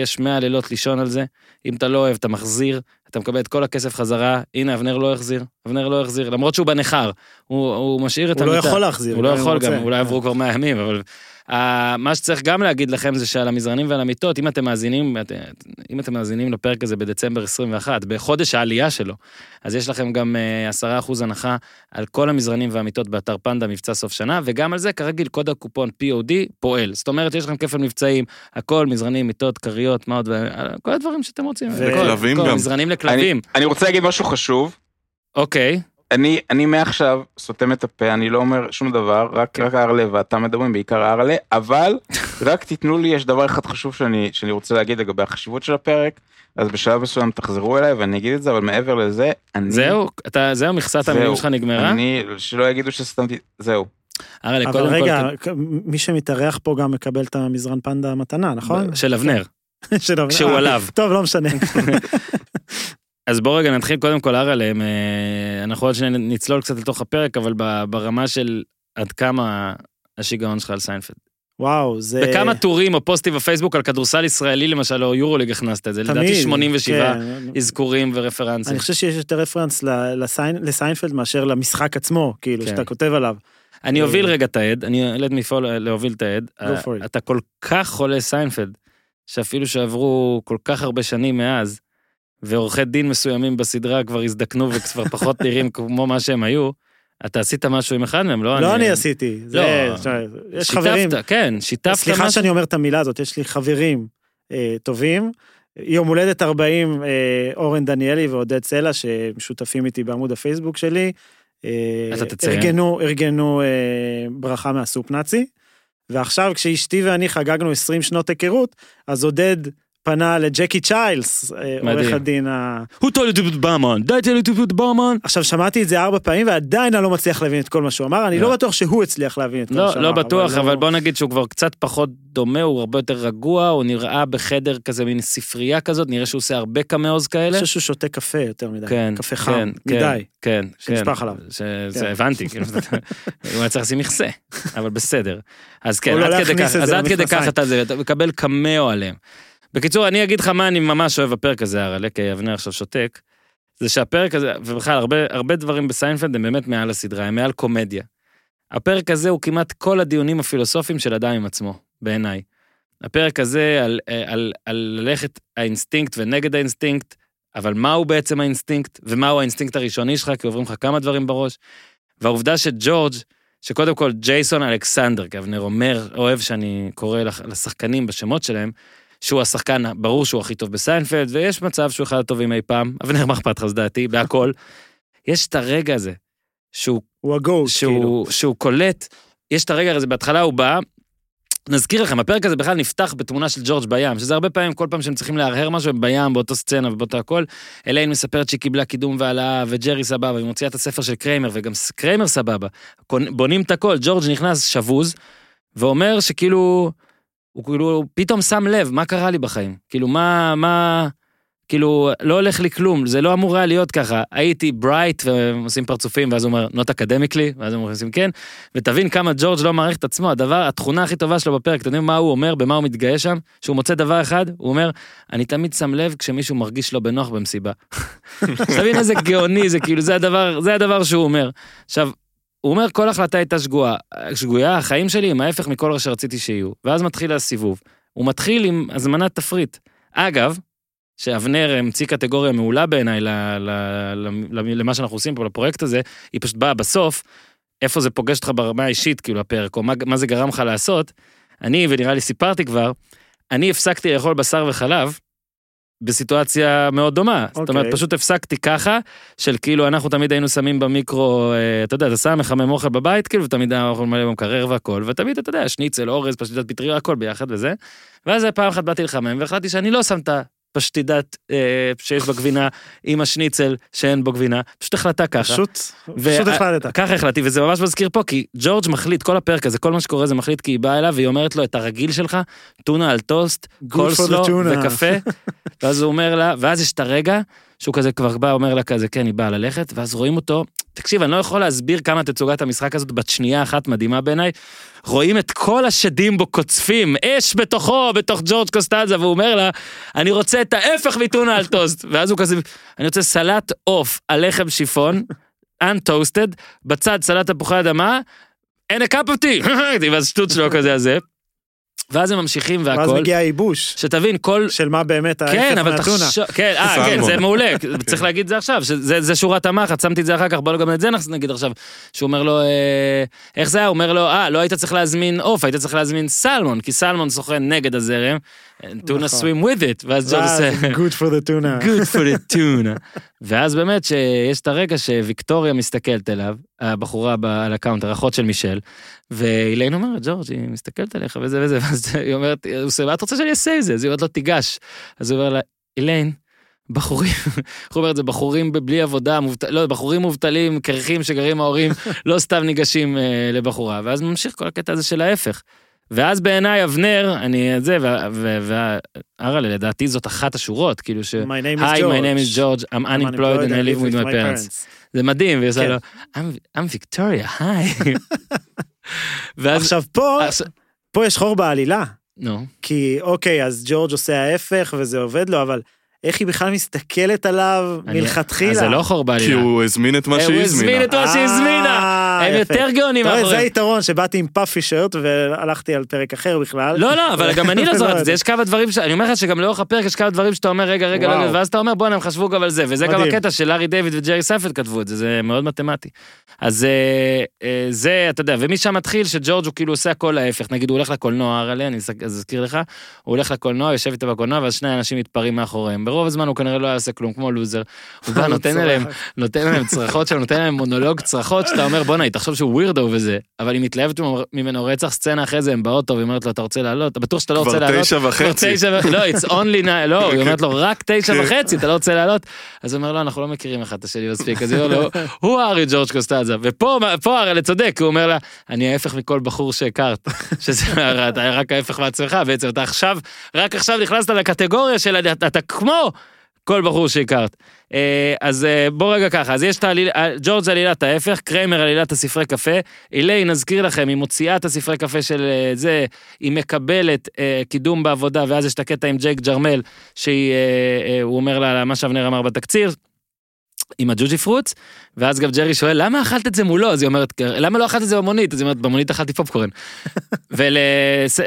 Speaker 1: יש 100 לילות לישון על זה, אם אתה לא אוהב, אתה מחזיר, אתה מקבל את כל הכסף חזרה, הנה, אבנר לא החזיר, אבנר לא החזיר, למרות שהוא בניכר, הוא, הוא משאיר את
Speaker 3: המיטה. הוא לא יכול להחזיר.
Speaker 1: הוא לא יכול גם, אולי עברו כבר 100 ימים, אבל מה שצריך גם להגיד לכם זה שעל המזרנים ועל המיטות, אם אתם מאזינים, אם אתם מאזינים לפרק הזה בדצמבר 21, בחודש העלייה שלו, אז יש לכם גם 10% אה, הנחה על כל המזרנים והמיטות באתר פנדה, מבצע סוף שנה, וגם על זה, כרגיל, קוד הקופון POD פועל. זאת אומרת, יש לכם כפל מבצעים, הכל, מזרנים, מיטות, כריות, מה עוד, כל הדברים שאתם רוצים.
Speaker 4: וכלבים גם.
Speaker 1: מזרנים לכלבים.
Speaker 2: אני, אני רוצה להגיד משהו חשוב.
Speaker 1: אוקיי.
Speaker 2: אני, אני מעכשיו סותם את הפה, אני לא אומר שום דבר, רק, כן. רק ארלה ואתה מדברים, בעיקר ארלה, אבל [laughs] רק תיתנו לי, יש דבר אחד חשוב שאני, שאני רוצה להגיד לגבי החשיבות של הפרק, אז בשלב מסוים תחזרו אליי ואני אגיד את זה, אבל מעבר לזה, אני...
Speaker 1: זהו? אתה, זהו, מכסת המילים שלך נגמרה?
Speaker 2: אני, שלא יגידו שסתמתי, זהו.
Speaker 3: ארלה, קודם כל... אבל רגע, מי שמתארח פה גם מקבל את המזרן פנדה מתנה, נכון?
Speaker 1: של אבנר. [laughs] של אבנר. כשהוא עליו. [laughs]
Speaker 3: טוב, לא משנה.
Speaker 1: אז בואו רגע נתחיל קודם כל עליהם, אה, אנחנו עוד שניה נצלול קצת לתוך הפרק, אבל ברמה של עד כמה השיגעון שלך על סיינפלד.
Speaker 3: וואו, זה...
Speaker 1: בכמה טורים או פוסטים בפייסבוק על כדורסל ישראלי למשל, או יורוליג הכנסת את זה, תמיד, לדעתי 87 כן. אזכורים ו references.
Speaker 3: אני חושב שיש יותר reference לסיין, לסיינפלד מאשר למשחק עצמו, כאילו, כן. שאתה כותב עליו.
Speaker 1: אני אוביל רגע את העד, אני אלד מפעול להוביל את העד. אתה כל כך חולה סיינפלד, שאפילו שעברו כל כך הרבה שנים מאז, ועורכי דין מסוימים בסדרה כבר הזדקנו וכבר פחות נראים כמו מה שהם היו, אתה עשית משהו עם אחד מהם, לא?
Speaker 3: לא אני, עשיתי. לא, יש חברים.
Speaker 1: כן, שיתפת
Speaker 3: סליחה שאני אומר את המילה הזאת, יש לי חברים אה, טובים. יום הולדת 40, אה, אורן דניאלי ועודד סלע, שמשותפים איתי בעמוד הפייסבוק שלי.
Speaker 1: אה, אתה תציין.
Speaker 3: ארגנו, ארגנו אה, ברכה מהסופ נאצי. ועכשיו כשאשתי ואני חגגנו 20 שנות היכרות, אז עודד פנה לג'קי צ'יילס, אה, עורך הדין ה...
Speaker 1: הוא טוען לטיפות ברמן, די תהיה לטיפות ברמן.
Speaker 3: עכשיו שמעתי את זה ארבע פעמים ועדיין אני לא מצליח להבין את כל מה שהוא אמר, אני לא בטוח שהוא הצליח להבין את כל
Speaker 1: מה
Speaker 3: שהוא
Speaker 1: אמר. לא בטוח, אבל בוא נגיד שהוא כבר קצת פחות דומה, הוא הרבה יותר רגוע, הוא נראה בחדר כזה מין ספרייה כזאת, נראה שהוא עושה הרבה קמאוז כאלה. אני
Speaker 3: חושב שהוא שותה קפה יותר מדי, כן, קפה חם, כן, מדי.
Speaker 1: כן,
Speaker 3: כן. שנשפך עליו.
Speaker 1: זה הבנתי, כאילו, הוא היה צריך לשים מכסה, אבל בסדר. אז כן, לא עד כדי כך אתה מקבל קמאו עליהם. בקיצור, אני אגיד לך מה אני ממש אוהב בפרק הזה, הרלה, כי אבנר עכשיו שותק, זה שהפרק הזה, ובכלל, הרבה, הרבה דברים בסיינפלד הם באמת מעל הסדרה, הם מעל קומדיה. הפרק הזה הוא כמעט כל הדיונים הפילוסופיים של אדם עם עצמו, בעיניי. הפרק הזה על, על, על ללכת האינסטינקט ונגד האינסטינקט, אבל מהו בעצם האינסטינקט, ומהו האינסטינקט הראשוני שלך, כי עוברים לך כמה דברים בראש. והעובדה שג'ורג', שקודם כל ג'ייסון אלכסנדר, כי אבנר אומר, אוהב שאני קורא לשחקנים בשמות שלהם, שהוא השחקן, ברור שהוא הכי טוב בסיינפלד, ויש מצב שהוא אחד הטובים אי פעם, אבנר, מה אכפת לך, זה דעתי, בהכל. יש את הרגע הזה, שהוא...
Speaker 3: הוא ה GOAT,
Speaker 1: כאילו. שהוא קולט, יש את הרגע הזה, בהתחלה הוא בא, נזכיר לכם, הפרק הזה בכלל נפתח בתמונה של ג'ורג' בים, שזה הרבה פעמים, כל פעם שהם צריכים להרהר משהו, הם בים, באותו סצנה ובאותו הכל. אליין מספרת שהיא קיבלה קידום והעלאה, וג'רי סבבה, והיא מוציאה את הספר של קריימר, וגם קריימר סבבה. בונים את הכל, ג'ורג' נכנס שבוז, ואומר שכאילו, הוא כאילו פתאום שם לב, מה קרה לי בחיים? כאילו, מה, מה, כאילו, לא הולך לי כלום, זה לא אמור היה להיות ככה. הייתי ברייט ועושים פרצופים, ואז הוא אומר, not academically, ואז הם עושים כן, ותבין כמה ג'ורג' לא מעריך את עצמו, הדבר, התכונה הכי טובה שלו בפרק, אתם יודעים מה הוא אומר, במה הוא מתגאה שם? שהוא מוצא דבר אחד, הוא אומר, אני תמיד שם לב כשמישהו מרגיש לא בנוח במסיבה. [laughs] תבין איזה גאוני זה, כאילו, זה הדבר, זה הדבר שהוא אומר. עכשיו, הוא אומר, כל החלטה הייתה שגויה, שגויה, החיים שלי הם ההפך מכל מה שרציתי שיהיו. ואז מתחיל הסיבוב. הוא מתחיל עם הזמנת תפריט. אגב, שאבנר המציא קטגוריה מעולה בעיניי למה שאנחנו עושים פה, לפרויקט הזה, היא פשוט באה בסוף, איפה זה פוגש אותך ברמה האישית, כאילו, הפרק, או מה, מה זה גרם לך לעשות. אני, ונראה לי סיפרתי כבר, אני הפסקתי לאכול בשר וחלב, בסיטואציה מאוד דומה. Okay. זאת אומרת, אוקיי. פשוט הפסקתי ככה, של כאילו אנחנו תמיד היינו שמים במיקרו, אה, אתה יודע, אתה שם מחמם אוכל בבית, כאילו, ותמיד אוכל מלא במקרר והכל, ותמיד, אתה יודע, שניצל, אורז, פשטידת פטריה, הכל ביחד וזה. ואז פעם אחת באתי לחמם, והחלטתי שאני לא שם את פשטידת אה, שיש בגבינה עם השניצל שאין בו גבינה, פשוט החלטה ככה.
Speaker 3: פשוט, פשוט החלטת.
Speaker 1: ככה החלטתי, וזה ממש מזכיר פה, כי ג'ורג' מחליט, כל הפרק הזה, כל מה שקורה זה מחליט כי היא באה אליו, והיא אומרת לו את הרגיל שלך, טונה על טוסט, קולסלו וקפה, ואז הוא אומר לה, ואז יש את הרגע שהוא כזה כבר בא, אומר לה כזה, כן, היא באה ללכת, ואז רואים אותו, תקשיב, אני לא יכול להסביר כמה תצוגת המשחק הזאת בת שנייה אחת מדהימה בעיניי. רואים את כל השדים בו קוצפים, אש בתוכו, בתוך ג'ורג' קוסטלזה, והוא אומר לה, אני רוצה את ההפך מטונה על טוסט. [laughs] ואז הוא כזה, אני רוצה סלט עוף על לחם שיפון, untoasted, בצד סלט תפוחי אדמה, and a cup of tea, [laughs] ואז שטות שלו כזה הזה. ואז הם ממשיכים והכל.
Speaker 3: ואז מגיע הייבוש.
Speaker 1: שתבין, כל...
Speaker 3: של מה באמת
Speaker 1: ההפך כן, אבל תחשוב... כן, אה, כן, זה מעולה, צריך להגיד זה עכשיו, שזה שורת המחץ, שמתי את זה אחר כך, בוא גם את זה נגיד עכשיו. שהוא אומר לו, אה, איך זה היה? הוא אומר לו, אה, לא היית צריך להזמין עוף, היית צריך להזמין סלמון, כי סלמון סוכן נגד הזרם. Tuna swim with it, ואז ג'ורג' עושה...
Speaker 3: good for the tuna. [laughs]
Speaker 1: good for the tuna. ואז באמת שיש את הרגע שוויקטוריה מסתכלת אליו, הבחורה על הקאונטר, אחות של מישל, ואיליין אומרת, ג'ורג', היא מסתכלת עליך וזה וזה, [laughs] ואז היא אומרת, הוא עושה, מה את רוצה שאני אעשה עם זה? אז היא אומרת לו, תיגש. אז הוא אומר לה, איליין, בחורים, איך [laughs] הוא אומר את זה, בחורים בלי עבודה, מובטל, לא, בחורים מובטלים, קרחים שגרים ההורים, [laughs] לא סתם ניגשים אה, לבחורה, ואז ממשיך כל הקטע הזה של ההפך. ואז בעיניי אבנר, אני את זה, והרלה לדעתי זאת אחת השורות, כאילו ש...
Speaker 3: My name is George. Hi,
Speaker 1: my name is George, I'm unemployed and I live with my parents. זה מדהים, והיא עושה כן. לו, I'm Victoria, היי.
Speaker 3: עכשיו פה, פה יש חור בעלילה.
Speaker 1: נו.
Speaker 3: כי אוקיי, אז ג'ורג' עושה ההפך וזה עובד לו, אבל איך היא בכלל מסתכלת עליו מלכתחילה.
Speaker 1: זה לא חור בעלילה.
Speaker 4: כי הוא הזמין את מה שהיא הזמינה.
Speaker 1: הוא הזמין את מה שהיא הזמינה. אה, הם יותר גאונים
Speaker 3: מאחורי. זה היתרון שבאתי עם פאפי שרט והלכתי על פרק אחר בכלל.
Speaker 1: לא, לא, אבל גם אני לא [laughs] זוכר את זה, יש כמה דברים, אני אומר לך שגם לאורך הפרק יש כמה דברים שאתה אומר, רגע, רגע, רגע, ואז אתה אומר, בואנה, הם חשבו גם על זה, וזה גם הקטע של לארי דיוויד וג'רי סיינפלד כתבו את זה, זה מאוד מתמטי. אז אה, אה, זה, אתה יודע, ומשם מתחיל שג'ורג' הוא כאילו עושה הכל ההפך, נגיד הוא הולך לקולנוע, אני אזכיר לך, הוא הולך לקולנוע, יושב איתו בקולנוע, ואז שני אנשים מתפרעים מאחוריהם. ברוב הזמן הוא כנראה לא יעשה כלום, כמו לוזר. הוא בא, נותן להם, [laughs] נותן להם צרחות שם, נותן להם מונולוג צרחות, שאתה אומר, בואנה, היא תחשוב שהוא ווירדו וזה, אבל היא מתלהבת ממנו רצח סצנה אחרי זה, הם באוטו, והיא אומרת לו, אתה רוצה לעלות? אתה בטוח שאתה לא רוצה לעלות?
Speaker 4: כבר תשע וחצי.
Speaker 1: לא, it's only nine, לא, היא אומרת לו, רק תשע כן. וחצי, אתה לא רוצה לעלות? אז הוא אומר, לא, אנחנו לא מכירים אחד את השני מספיק, אז היא אומרת לו, הוא הארי ג'ורג' קוסטאזה, ופה, פה הרי צודק, הוא אומר לה, אני ההפך מכל בחור שהכרת, שזה [laughs] רק ההפך מעצמך, בעצם אתה עכשיו, רק עכשיו נכנסת לקטגוריה של אתה כמו כל בחור שהכרת. אה, אז אה, בוא רגע ככה, אז יש את העלילה, אה, ג'ורג' עלילת ההפך, קריימר עלילת הספרי קפה, אילי, נזכיר לכם, היא מוציאה את הספרי קפה של זה, היא מקבלת קידום בעבודה, ואז יש את הקטע עם ג'ייק ג'רמל, שהוא אומר לה מה שאבנר אמר בתקציר, עם הג'וג'י פרוץ, ואז גם ג'רי שואל, למה אכלת את זה מולו? אז היא אומרת, למה לא אכלת את זה במונית? אז היא אומרת, במונית אכלתי פופקורן. [laughs] ול...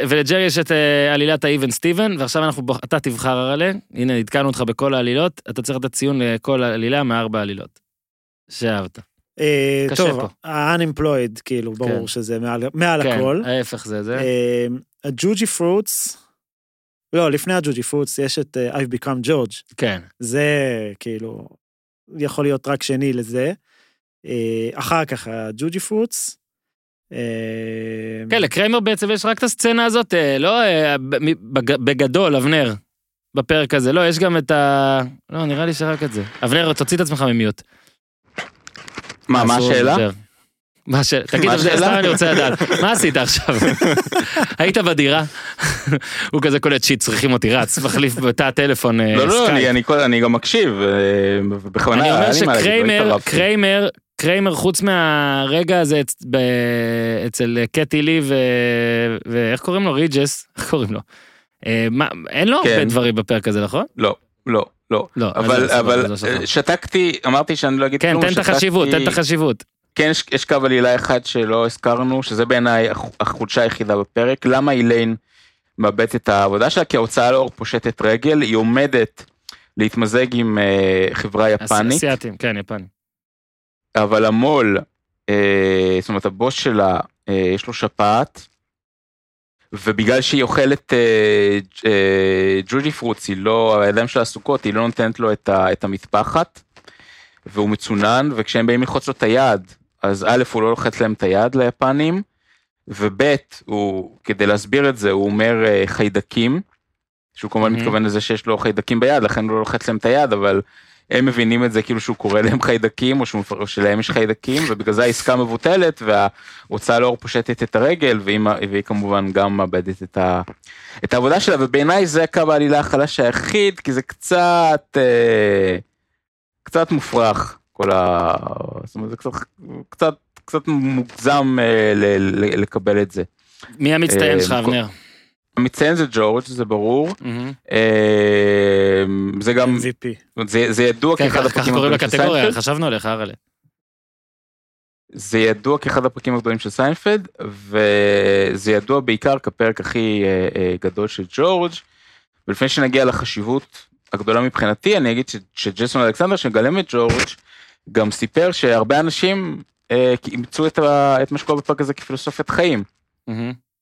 Speaker 1: ולג'רי יש את uh, עלילת האיבן סטיבן, ועכשיו אנחנו, בוח... אתה תבחר עליה, הנה, עדכנו אותך בכל העלילות, אתה צריך לתת ציון לכל עלילה מארבע עלילות. שאהבת.
Speaker 3: אה, טוב, ה-unemployed, כאילו, ברור כן. שזה מעל כן, הכל.
Speaker 1: כן, ההפך זה זה.
Speaker 3: אה, הג'וג'י פרוץ, לא, לפני הג'וג'י פרוץ יש את I've become George.
Speaker 1: כן.
Speaker 3: זה כאילו, יכול להיות רק שני לזה. אה, אחר כך הג'וג'י פרוץ.
Speaker 1: אה, כן, לקריימר בעצם יש רק את הסצנה הזאת, אה, לא בגדול, אבנר, בפרק הזה. לא, יש גם את ה... לא, נראה לי שרק את זה. אבנר, תוציא את עצמך מ mute.
Speaker 2: מה, מה השאלה?
Speaker 1: מה ש... תגיד, סתם אני רוצה לדעת, מה עשית עכשיו? [laughs] היית בדירה? [laughs] הוא כזה קולט shit, צריכים אותי רץ, מחליף בתא הטלפון
Speaker 2: סקייפ. לא, לא, אני גם מקשיב, בכוונה,
Speaker 1: אני אומר שקריימר, קריימר, קריימר חוץ מהרגע הזה אצל קת'י לי ואיך קוראים לו? ריג'יס, [laughs] איך קוראים לו? אין לו הרבה כן. דברים בפרק הזה, נכון?
Speaker 2: לא, לא. לא, לא אבל, אבל שתקתי, אמרתי שאני לא אגיד
Speaker 1: כן, כלום, כן, תן את החשיבות, תן את החשיבות.
Speaker 2: כן, יש, יש קו עלילה אחד שלא הזכרנו, שזה בעיניי החולשה היחידה בפרק, למה איליין מאבדת את העבודה שלה? כי ההוצאה לאור פושטת רגל, היא עומדת להתמזג עם uh, חברה יפנית.
Speaker 1: אסיאתים, כן, יפנים.
Speaker 2: אבל המו"ל, uh, זאת אומרת הבוס שלה, uh, יש לו שפעת, ובגלל שהיא אוכלת uh, uh, ג'וג'י פרוץ, היא לא, הידיים שלה עסוקות, היא לא נותנת לו את, ה, את המטפחת, והוא מצונן, וכשהם באים ללחוץ לו את היד, אז א', הוא לא לוחץ להם את היד ליפנים, וב', הוא, כדי להסביר את זה, הוא אומר אה, חיידקים, שהוא כמובן mm-hmm. מתכוון לזה שיש לו חיידקים ביד, לכן הוא לא לוחץ להם את היד, אבל הם מבינים את זה כאילו שהוא קורא להם חיידקים, או שהוא שלהם יש חיידקים, ובגלל זה העסקה מבוטלת, וההוצאה לאור פושטת את הרגל, והיא, והיא כמובן גם מאבדת את, ה, את העבודה שלה, ובעיניי זה קו העלילה החלש היחיד, כי זה קצת, אה, קצת מופרך. כל ה... זאת אומרת, זה קצת, קצת, קצת מוגזם אה, ל, ל, לקבל את זה.
Speaker 1: מי המצטיין שלך, אה, אבנר?
Speaker 2: המצטיין זה ג'ורג', זה ברור. אה, זה גם...
Speaker 3: MVP.
Speaker 2: זה, זה ידוע
Speaker 1: כן, כאחד הפרקים. ככה קוראים לקטגוריה, חשבנו עליך, אראלה.
Speaker 2: זה ידוע כאחד הפרקים הגדולים של סיינפלד, וזה ידוע בעיקר כפרק הכי אה, אה, גדול של ג'ורג', ולפני שנגיע לחשיבות הגדולה מבחינתי, אני אגיד שג'סון אלכסנדר, שמגלם את ג'ורג', גם סיפר שהרבה אנשים אה, אימצו את, את מה שקורה בפרק הזה כפילוסופיית חיים. Mm-hmm.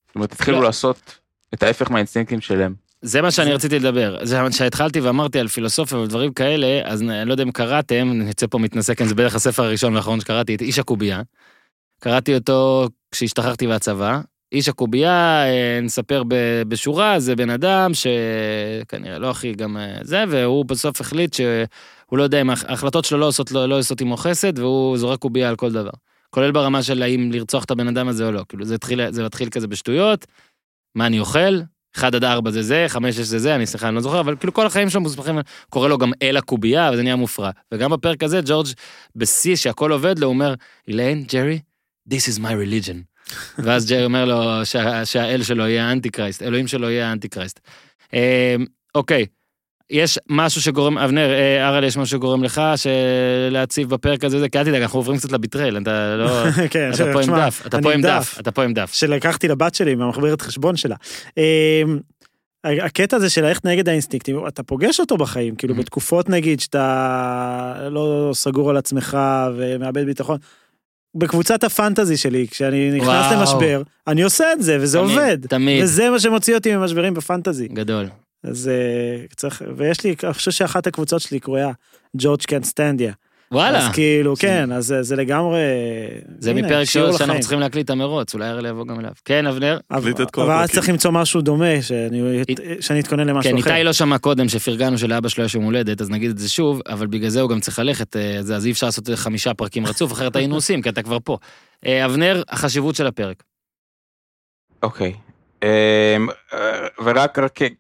Speaker 2: זאת אומרת, התחילו לא. לעשות את ההפך מהאינסטינקטים שלהם.
Speaker 1: זה מה שאני רציתי לדבר. זה שהתחלתי ואמרתי על פילוסופיה ודברים כאלה, אז אני לא יודע אם קראתם, אני יוצא פה מתנשא, כן, זה בערך הספר הראשון והאחרון שקראתי, את איש הקובייה. קראתי אותו כשהשתחררתי מהצבא. איש הקובייה, אה, נספר בשורה, זה בן אדם שכנראה לא הכי גם אה, זה, והוא בסוף החליט שהוא לא יודע אם ההחלטות שלו לא עושות, לא, לא עושות עמו חסד, והוא זורק קובייה על כל דבר. כולל ברמה של האם לרצוח את הבן אדם הזה או לא. כאילו זה התחיל, זה מתחיל כזה בשטויות, מה אני אוכל, 1 עד 4 זה זה, 5 6 זה זה, אני סליחה, אני לא זוכר, אבל כאילו כל החיים שלו מוסמכים, קורא לו גם אל הקובייה, וזה נהיה מופרע. וגם בפרק הזה, ג'ורג' בשיא שהכל עובד לו, הוא אומר, איליין, ג'רי, this is my religion. ואז ג'רי אומר לו שה, שהאל שלו יהיה האנטי קרייסט, אלוהים שלו יהיה האנטי קרייסט. אה, אוקיי, יש משהו שגורם, אבנר, אה, אראל, יש משהו שגורם לך להציב בפרק הזה, זה, כי אל תדאג, אנחנו עוברים קצת לביטרל, אתה לא... [laughs] כן, אתה פה עם דף, אתה פה עם דף, אתה פה עם דף.
Speaker 3: שלקחתי לבת שלי מהמחברת חשבון שלה. אמ, הקטע הזה של ללכת נגד האינסטינקטים, אתה פוגש אותו בחיים, כאילו mm-hmm. בתקופות נגיד שאתה לא סגור על עצמך ומאבד ביטחון. בקבוצת הפנטזי שלי, כשאני נכנס וואו. למשבר, אני עושה את זה, וזה תמיד, עובד. תמיד. וזה מה שמוציא אותי ממשברים בפנטזי.
Speaker 1: גדול.
Speaker 3: אז uh, צריך, ויש לי, אני חושב שאחת הקבוצות שלי קרויה ג'ורג' קנט סטנדיה.
Speaker 1: וואלה.
Speaker 3: אז כאילו, כן, אז זה לגמרי...
Speaker 1: זה הנה, מפרק שאנחנו צריכים להקליט את המרוץ, אולי ארל יבוא גם אליו. כן, אבנר?
Speaker 3: אבל אז צריך למצוא משהו דומה, שאני אתכונן למשהו
Speaker 1: אחר. כן, איתי לא שמע קודם שפרגנו שלאבא שלו יש יום הולדת, אז נגיד את זה שוב, אבל בגלל זה הוא גם צריך ללכת, אה, אז אי אפשר לעשות חמישה פרקים רצוף, אחרת היינו [laughs] עושים, כי אתה כבר פה. אה, אבנר, החשיבות של הפרק.
Speaker 2: אוקיי, אמ, ורק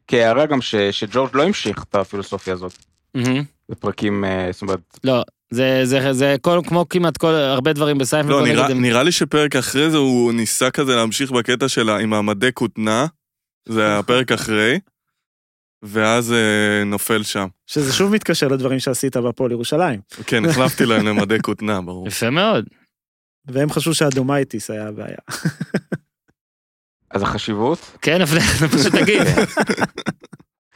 Speaker 2: כהערה גם שג'ורג' לא המשיך את הפילוסופיה הזאת. בפרקים, אה, זאת אומרת...
Speaker 1: לא, זה, זה, זה כל, כמו כמעט כל, הרבה דברים בסיינפלד.
Speaker 4: לא, נראה, נראה לי שפרק אחרי זה הוא ניסה כזה להמשיך בקטע שלה עם המדי כותנה, זה הפרק אחרי, ואז אה, נופל שם.
Speaker 3: שזה שוב מתקשר לדברים שעשית בפועל ירושלים.
Speaker 4: כן, החלפתי להם למדי כותנה, ברור. [laughs]
Speaker 1: יפה מאוד.
Speaker 3: והם חשבו שה dermatitis היה הבעיה.
Speaker 2: אז החשיבות?
Speaker 1: כן, אבל פשוט תגיד.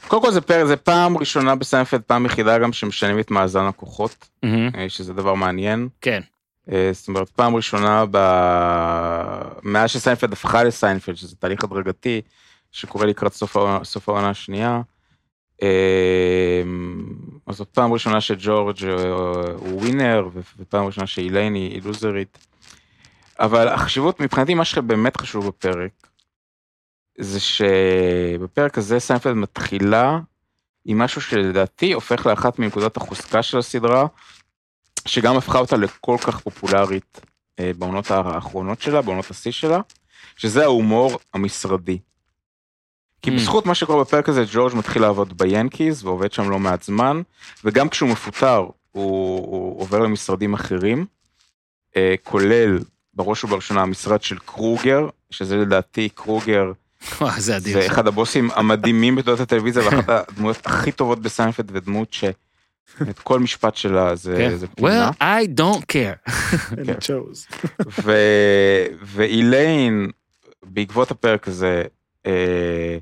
Speaker 2: קודם כל זה פרק, זה פעם ראשונה בסיינפלד, פעם יחידה גם שמשנים את מאזן הכוחות, אה, שזה דבר מעניין.
Speaker 1: כן.
Speaker 2: אה, זאת אומרת, פעם ראשונה ב... מאז שסיינפלד הפכה לסיינפלד, שזה תהליך הדרגתי, שקורה לקראת סוף העונה השנייה. אה, אז זאת פעם ראשונה שג'ורג' הוא winner, ופעם ראשונה שאיליין היא לוזרית. אבל החשיבות, מבחינתי, מה שבאמת חשוב בפרק, זה שבפרק הזה סיינפלד מתחילה עם משהו שלדעתי הופך לאחת מנקודות החוזקה של הסדרה, שגם הפכה אותה לכל כך פופולרית אה, בעונות האחרונות שלה, בעונות השיא שלה, שזה ההומור המשרדי. כי mm. בזכות מה שקורה בפרק הזה, ג'ורג' מתחיל לעבוד ביאנקיז ועובד שם לא מעט זמן, וגם כשהוא מפוטר, הוא, הוא עובר למשרדים אחרים, אה, כולל בראש ובראשונה המשרד של קרוגר, שזה לדעתי קרוגר [laughs]
Speaker 1: וואו, זה אדיר.
Speaker 2: זה אחד הבוסים המדהימים בתולדות הטלוויזיה, ואחת [laughs] הדמויות הכי טובות בסיינפלד, ודמות ש... את כל משפט שלה זה, כן. זה
Speaker 1: פנינה. Well, I don't care. [laughs]
Speaker 3: כן.
Speaker 2: ואיליין, בעקבות הפרק הזה, אה,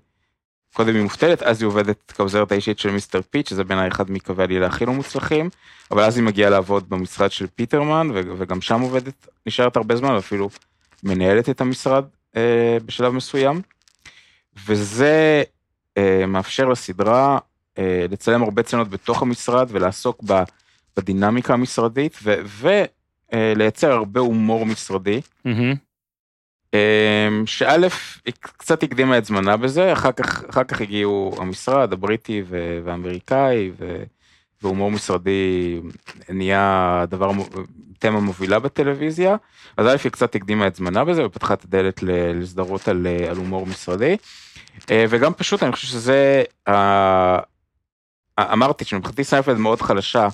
Speaker 2: קודם היא מובטלת, אז היא עובדת כעוזרת האישית של Mister פיט, שזה בעיניי אחד מקווי העלילה הכי לא מוצלחים, אבל אז היא מגיעה לעבוד במשרד של פיטרמן. וגם שם עובדת, נשארת הרבה זמן, ואפילו מנהלת את המשרד אה, בשלב מסוים. וזה אה, מאפשר לסדרה אה, לצלם הרבה סצנות בתוך המשרד ולעסוק ב, בדינמיקה המשרדית ולייצר אה, הרבה הומור משרדי. Mm-hmm. אה, שא', היא קצת הקדימה את זמנה בזה, אחר כך, אחר כך הגיעו המשרד הבריטי והאמריקאי, ו, והומור משרדי נהיה דבר, תמה מובילה בטלוויזיה, אז א', היא קצת הקדימה את זמנה בזה ופתחה את הדלת לסדרות על, על הומור משרדי. אה, וגם פשוט אני חושב שזה, אמרתי שמבחינתי סיינפלד מאוד חלשה.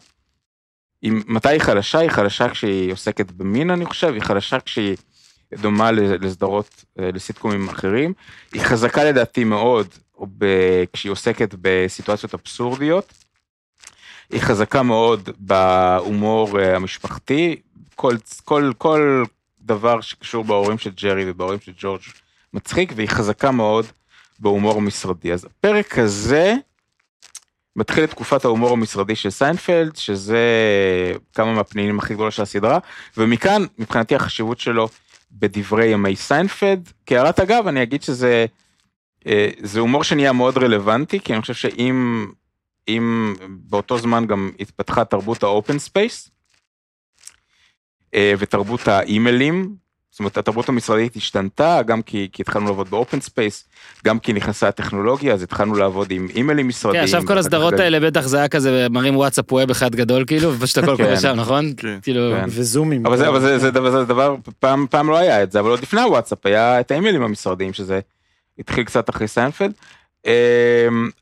Speaker 2: מתי היא חלשה? היא חלשה כשהיא עוסקת במין אני חושב, היא חלשה כשהיא דומה לסדרות, אה, לסיטקומים אחרים. היא חזקה לדעתי מאוד כשהיא עוסקת בסיטואציות אבסורדיות. היא חזקה מאוד בהומור אה, המשפחתי, כל, כל, כל דבר שקשור בהורים של ג'רי ובהורים של ג'ורג' מצחיק, והיא חזקה מאוד בהומור המשרדי. אז הפרק הזה מתחיל את תקופת ההומור המשרדי של סיינפלד, שזה כמה מהפנינים הכי גדולה של הסדרה, ומכאן, מבחינתי החשיבות שלו בדברי ימי סיינפלד. כהערת אגב, אני אגיד שזה אה, זה הומור שנהיה מאוד רלוונטי, כי אני חושב שאם אם באותו זמן גם התפתחה תרבות ה open space, אה, ותרבות האימיילים, זאת אומרת התרבות המשרדית השתנתה, גם כי, כי התחלנו לעבוד ב open space, גם כי נכנסה הטכנולוגיה, אז התחלנו לעבוד עם אימיילים משרדיים.
Speaker 1: כן, עכשיו כל הסדרות האלה בטח זה היה כזה, מראים וואטסאפ web אחד גדול כאילו, ופשוט הכל
Speaker 2: כן.
Speaker 1: קורה שם, נכון?
Speaker 4: כן.
Speaker 1: כאילו,
Speaker 2: כן.
Speaker 3: וזומים.
Speaker 2: אבל זה, אבל זה, זה, דבר, זה דבר, פעם, פעם לא היה את זה, אבל עוד לפני הוואטסאפ היה את האימיילים המשרדיים, שזה התחיל קצת אחרי סיינפלד. אמ,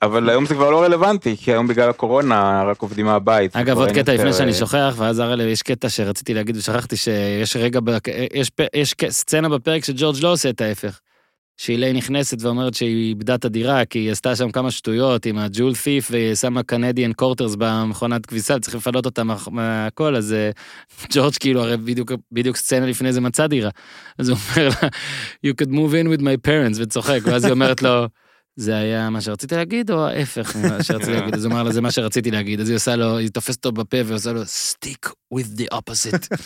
Speaker 2: אבל היום זה כבר לא רלוונטי, כי היום בגלל הקורונה רק עובדים מהבית.
Speaker 1: אגב, עוד קטע לפני שאני
Speaker 2: אה,
Speaker 1: שוכח, ואז הרי יש קטע שרציתי להגיד ושכחתי שיש רגע, יש סצנה בפרק שג'ורג' לא עושה את ההפך. שאילי נכנסת ואומרת שהיא איבדה את הדירה, כי היא עשתה שם כמה שטויות עם הג'ול ת'יף, והיא שמה קנדיאן קורטרס במכונת כביסה, צריך לפנות אותה מה- מהכל, אז אה, ג'ורג' כאילו, הרי בדיוק, בדיוק סצנה לפני זה מצא דירה. אז הוא אומר לה, you could move in with my parents, וצוחק, ואז היא אומרת לו, זה היה מה שרציתי להגיד, או ההפך ממה שרציתי להגיד? אז הוא אמר לה, זה מה שרציתי להגיד. אז היא עושה לו, היא תופסת אותו בפה ועושה לו, stick with the opposite.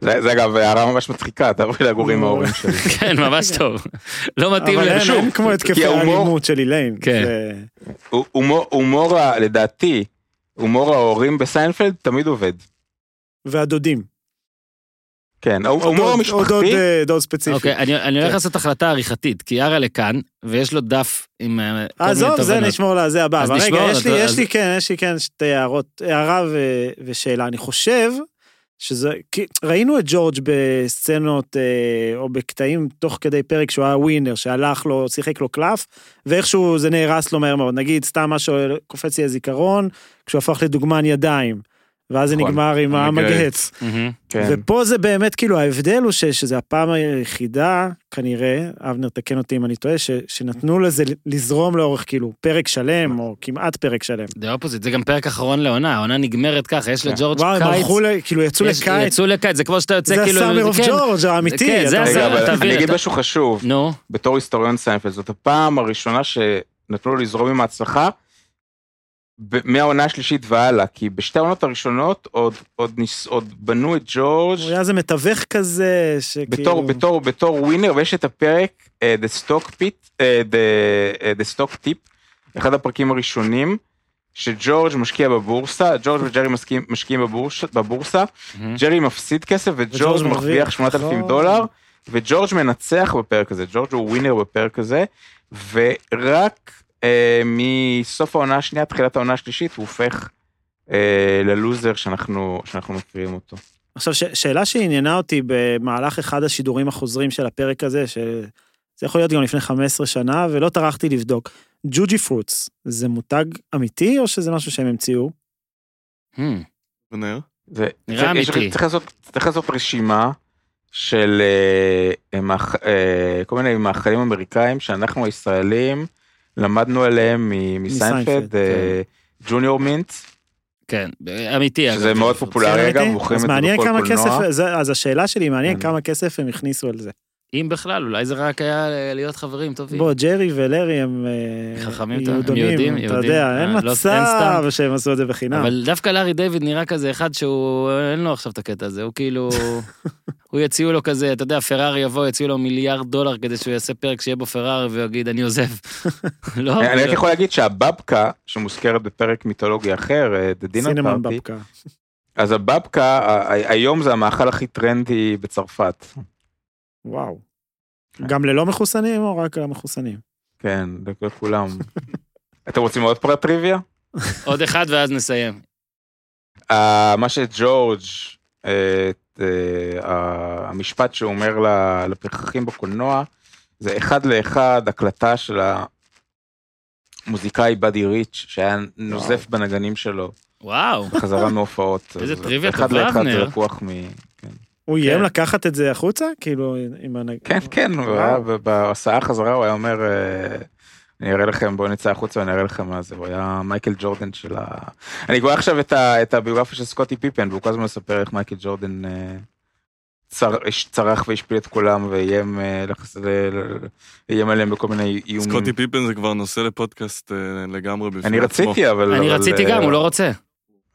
Speaker 2: זה זה אגב הערה ממש מצחיקה, תעברי לגור עם ההורים שלי. [laughs]
Speaker 1: כן, ממש טוב. לא מתאים
Speaker 3: אבל
Speaker 1: לי.
Speaker 3: אין- כמו
Speaker 2: כי
Speaker 3: התקפי האלימות של איליין.
Speaker 1: כן.
Speaker 2: הומור, לדעתי, הומור ההורים בסיינפלד תמיד עובד.
Speaker 3: והדודים.
Speaker 2: כן,
Speaker 3: או
Speaker 2: ההומור
Speaker 3: דוד- אה, ספציפי.
Speaker 1: אוקיי, אני אני הולך
Speaker 3: כן.
Speaker 1: לעשות החלטה עריכתית, כי יארה לכאן, ויש לו דף עם אה, כל מיני
Speaker 3: עזוב, זה. נשמור לזה הבא.
Speaker 1: אז
Speaker 3: אבל רגע,
Speaker 1: נשמור,
Speaker 3: יש לי, כן, יש לי כן שתי הערות, הערה ו- ושאלה. אני חושב שזה, כי ראינו את ג'ורג' בסצנות אה, או בקטעים תוך כדי פרק שהוא היה ווינר, שהלך לו, שיחק לו קלף, ואיכשהו זה נהרס לו מהר מאוד. נגיד, סתם משהו קופץ לי הזיכרון, כשהוא הפך לדוגמן ידיים, ואז זה
Speaker 2: נכון,
Speaker 3: נגמר עם
Speaker 4: המגהץ.
Speaker 2: כן.
Speaker 3: ופה זה באמת, כאילו, ההבדל הוא שזה הפעם היחידה, כנראה, אבנר, תקן אותי אם אני טועה, שנתנו לזה לזרום לאורך, כאילו, פרק שלם, או כמעט פרק שלם.
Speaker 1: The Opposite, זה גם פרק אחרון לעונה, העונה נגמרת ככה, יש
Speaker 2: כן.
Speaker 1: לג'ורג'
Speaker 3: וואו, הם
Speaker 1: קיץ.
Speaker 3: הלכו, כאילו, יצאו לקיץ,
Speaker 1: יצאו לקיץ, זה כמו שאתה יוצא
Speaker 3: זה
Speaker 1: כאילו...
Speaker 3: ה Summer of
Speaker 1: כן.
Speaker 3: ג'ורג' האמיתי.
Speaker 1: כן, זה
Speaker 2: ה
Speaker 1: Summer,
Speaker 2: אני אגיד משהו חשוב,
Speaker 1: נו,
Speaker 2: בתור היסטוריון סיינפלד, זאת הפעם הראשונה שנתנו לו לזרום עם ההצלחה, מהעונה השלישית והלאה, כי בשתי העונות הראשונות עוד, עוד, ניסו, עוד בנו את ג'ורג'
Speaker 3: הוא היה איזה מתווך כזה, שכאילו...
Speaker 2: בתור, בתור, בתור winner, ויש את הפרק, uh, The Stock Tip, uh, the, uh, the Stock Tip, אחד הפרקים הראשונים, שג'ורג' משקיע בבורסה, ג'ורג' וג'רי משקיעים, משקיעים בבורש, בבורסה,
Speaker 1: מהמם.
Speaker 2: ג'רי מפסיד כסף וג'ורג'
Speaker 3: מרוויח
Speaker 2: 8,000
Speaker 3: נכון.
Speaker 2: דולר, וג'ורג' מנצח בפרק הזה, ג'ורג' הוא ווינר בפרק הזה, ורק אה, מסוף העונה השנייה, תחילת העונה השלישית, הוא הופך אה, ללוזר שאנחנו, שאנחנו מכירים אותו.
Speaker 3: עכשיו, ש- שאלה שעניינה אותי במהלך אחד השידורים החוזרים של הפרק הזה, שזה יכול להיות גם לפני 15 שנה, ולא טרחתי לבדוק. Jujyfruits, זה מותג אמיתי, או שזה משהו שהם המציאו?
Speaker 4: אבנר?
Speaker 2: זה,
Speaker 1: נראה
Speaker 2: זה- יש-
Speaker 1: אמיתי.
Speaker 2: צריך לעשות, צריך לעשות רשימה של אה, מאכ- אה, כל מיני מאכלים אמריקאים שאנחנו הישראלים למדנו עליהם
Speaker 3: מסיינפלד,
Speaker 2: אה, Junior Mint,
Speaker 1: כן, אמיתי.
Speaker 2: שזה מאוד פופולרי
Speaker 3: כן,
Speaker 2: אגב? מוכרים את זה בכל קולנוע.
Speaker 3: אז השאלה שלי, מעניין
Speaker 2: כן.
Speaker 3: כמה כסף הם הכניסו על זה.
Speaker 1: אם בכלל, אולי זה רק היה להיות חברים טובים.
Speaker 3: בוא, ג'רי ולארי הם אה,
Speaker 1: חכמים, אתה- הם
Speaker 3: יהודונים,
Speaker 1: יהודים,
Speaker 3: אתה
Speaker 1: יהודים.
Speaker 3: יודע,
Speaker 1: אה,
Speaker 3: אין
Speaker 1: לא- אין
Speaker 3: מצב. שהם עשו את זה בחינם.
Speaker 1: אבל דווקא לארי דיוויד נראה כזה אחד שהוא, אין לו עכשיו את הקטע הזה, הוא כאילו, [laughs] הוא יציעו לו כזה, אתה יודע, פרארי יבוא, יציעו לו מיליארד דולר כדי שהוא יעשה פרק שיהיה בו פרארי והוא יגיד, אני עוזב. [laughs] לא?
Speaker 2: אני רק יכול להגיד שהבבקה, שמוזכרת בפרק מיתולוגי אחר, אה, The Dinner
Speaker 3: סינמן
Speaker 2: Party,
Speaker 3: בבקה.
Speaker 2: אז הבבקה, היום זה המאכל הכי טרנדי בצרפת.
Speaker 3: וואו.
Speaker 2: כן.
Speaker 3: גם ללא מחוסנים או רק למחוסנים?
Speaker 2: כן, לכולם. [laughs] אתם רוצים עוד פרט טריוויה?
Speaker 1: עוד אחד ואז נסיים.
Speaker 2: אה, מה שג'ורג', אה, אה, המשפט שהוא אומר לפרחחים בקולנוע, זה אחד לאחד הקלטה של המוזיקאי באדי ריץ', שהיה נוזף בנגנים שלו
Speaker 1: וואו,
Speaker 2: בחזרה מהופעות. [laughs]
Speaker 1: איזה טריוויה
Speaker 2: אחד
Speaker 1: טובה,
Speaker 2: לאחד זה
Speaker 1: אבנר.
Speaker 2: לקוח מ...
Speaker 3: הוא איים
Speaker 1: כן.
Speaker 3: לקחת את זה החוצה? כאילו, עם הנג...
Speaker 2: כן, כן, בהסעה חזרה, הוא היה אומר, אה, אני אראה לכם, בואו נצא החוצה ואני אראה לכם מה זה, הוא היה מייקל ג'ורדן של ה... אני קורא עכשיו את, ה, את הביוגרפיה של סקוטי פיפן, והוא כל הזמן מספר איך מייקל ג'ורדן אה, צר, צרח והשפיל את כולם ואיים אה, איים עליהם בכל מיני איומים.
Speaker 4: סקוטי פיפן זה כבר נושא לפודקאסט לגמרי בפני
Speaker 2: אני
Speaker 4: עצמו.
Speaker 2: רציתי, אבל...
Speaker 1: אני
Speaker 2: אבל,
Speaker 1: רציתי גם, הוא לא רוצה.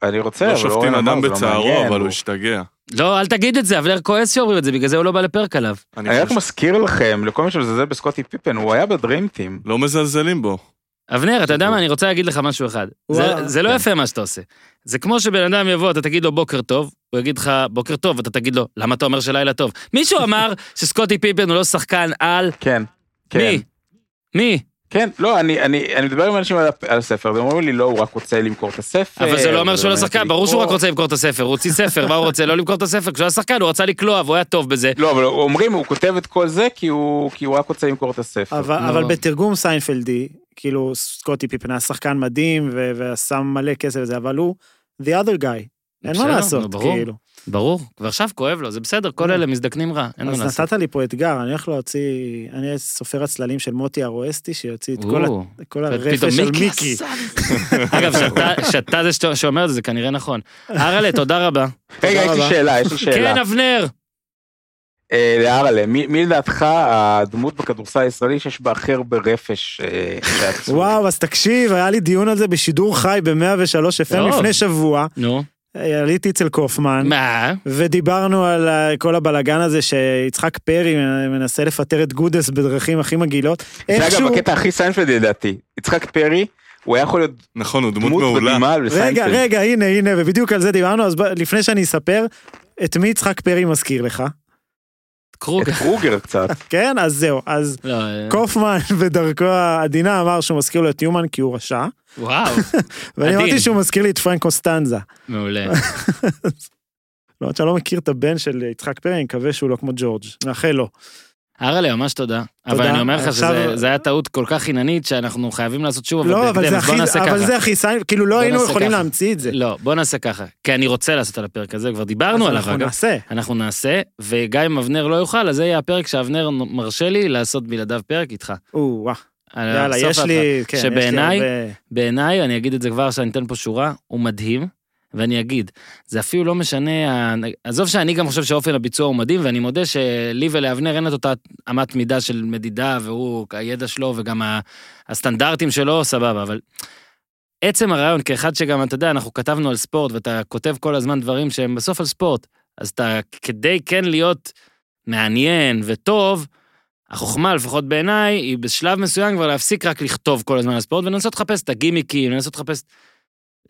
Speaker 2: אני רוצה,
Speaker 4: לא שופטים אדם
Speaker 2: לא
Speaker 4: בצערו, אבל הוא השתגע.
Speaker 1: לא, אל תגיד את זה, אבנר כועס שאומרים את זה, בגלל זה הוא לא בא לפרק עליו.
Speaker 4: אני
Speaker 2: רק מזכיר לכם, לכל מי שמזלזל בסקוטי פיפן, הוא היה בדרימטים.
Speaker 4: לא מזלזלים בו.
Speaker 1: אבנר, אתה יודע מה, אני רוצה להגיד לך משהו אחד. זה לא
Speaker 2: כן.
Speaker 1: יפה מה שאתה עושה. זה כמו שבן אדם יבוא, אתה תגיד לו בוקר טוב, הוא יגיד לך בוקר טוב, ואתה תגיד לו, למה אתה אומר שלילה טוב? מישהו אמר שסקוטי פיפן הוא לא שחקן על...
Speaker 2: כן. כן.
Speaker 1: מי? מי?
Speaker 2: כן, לא, אני, אני, אני מדבר עם אנשים על, על הספר, והם אומרים לי, לא, הוא רק רוצה למכור את הספר.
Speaker 1: אבל זה לא אומר שהוא לא שחקן, ברור שהוא רק. רוצה למכור את הספר, הוא הוציא ספר, מה הוא רוצה? לא למכור את הספר, כשהוא היה שחקן הוא רצה לקלוע והוא היה טוב בזה.
Speaker 2: לא, אבל אומרים, הוא כותב את כל זה כי הוא, כי הוא רק רוצה למכור את הספר.
Speaker 3: אבל,
Speaker 1: לא.
Speaker 3: אבל בתרגום סיינפלדי, כאילו סקוטי פיפן היה שחקן מדהים ו- ושם מלא כסף וזה, אבל הוא the other guy. אין מה לעשות. כאילו.
Speaker 1: ברור, ועכשיו כואב לו, זה בסדר, כל אלה מזדקנים רע, אין מה
Speaker 3: אז
Speaker 1: לעשות.
Speaker 3: נתת לי פה אתגר, אני הולך להוציא, אני סופר הצללים של מוטי הרואסטי, שיוציא את כל, הרפש של מיקי. [laughs]
Speaker 1: אגב, שאתה- זה שאומר את זה, זה כנראה נכון. [laughs] אהרלה, תודה רבה.
Speaker 2: רגע, יש לי
Speaker 3: רבה.
Speaker 2: שאלה, יש לי שאלה.
Speaker 1: כן, אבנר.
Speaker 2: אה, לארלה, מי, מי לדעתך הדמות בכדורסל הישראלי שיש בה הכי הרבה רפש אה?
Speaker 3: וואו, אז תקשיב, היה לי דיון על זה בשידור חי ב-103 FM. לפני שבוע.
Speaker 1: נו,
Speaker 3: עליתי אצל קופמן,
Speaker 1: מה?
Speaker 3: ודיברנו על אה, כל הבלגן הזה שיצחק פרי מנסה לפטר את גודס בדרכים הכי מגעילות.
Speaker 2: זה אגב
Speaker 3: איכשהו...
Speaker 2: הקטע הכי סיינפלד לדעתי. יצחק פרי, הוא היה יכול להיות
Speaker 4: נכון, הוא דמות
Speaker 2: דמות
Speaker 4: מעולה.
Speaker 3: רגע. רגע, הנה, הנה, ובדיוק על זה דיברנו, אז ב- לפני שאני אספר, את מי יצחק פרי מזכיר לך?
Speaker 1: קרוגר.
Speaker 2: את קרוגר קצת. [laughs]
Speaker 3: כן, אז זהו, אז
Speaker 1: לא, אה,
Speaker 3: קופמן [laughs] בדרכו העדינה אמר שהוא מזכיר לו את ניומן כי הוא רשע,
Speaker 1: וואו, [laughs]
Speaker 3: ואני. אמרתי שהוא מזכיר לי את פרנק קוסטנזה.
Speaker 1: מעולה.
Speaker 3: למרות שאני לא מכיר את הבן של יצחק פרי, אני מקווה שהוא לא כמו ג'ורג', מאחל לו.
Speaker 1: אהרלה, ממש תודה. אבל
Speaker 3: תודה.
Speaker 1: אני אומר לך שזה היה טעות כל כך חיננית שאנחנו חייבים לעשות שוב,
Speaker 3: לא,
Speaker 1: אבל
Speaker 3: אבל
Speaker 1: בהקדם, אז בוא נעשה
Speaker 3: אבל
Speaker 1: ככה.
Speaker 3: זה הכי סיין, כאילו לא היינו יכולים
Speaker 1: ככה.
Speaker 3: להמציא את זה.
Speaker 1: לא, בוא נעשה ככה, כי אני רוצה לעשות על הפרק הזה, כבר דיברנו עליו,
Speaker 3: אנחנו. נעשה.
Speaker 1: אנחנו נעשה, וגם אם אבנר לא יוכל, אז זה יהיה הפרק שאבנר מרשה לי לעשות בלעדיו פרק איתך.
Speaker 3: או, וואה.
Speaker 1: על
Speaker 3: יאללה, יש. לי, כן, יש לי
Speaker 1: שבעיניי- בעיניי, אני אגיד את זה כבר, שאני אתן פה שורה, הוא מדהים, ואני אגיד, זה אפילו לא משנה, עזוב שאני גם חושב שאופן הביצוע הוא מדהים, ואני מודה שלי ולאבנר אין את אותה אמת מידה של מדידה, והוא, הידע שלו וגם הסטנדרטים שלו, סבבה, אבל עצם הרעיון, כאחד שגם, אתה יודע, אנחנו כתבנו על ספורט, ואתה כותב כל הזמן דברים שהם בסוף על ספורט, אז אתה, כדי כן להיות מעניין וטוב, החוכמה, לפחות בעיניי, היא בשלב מסוים כבר להפסיק רק לכתוב כל הזמן על ספורט, ולנסות לחפש את הגימיקים, לנסות לחפש...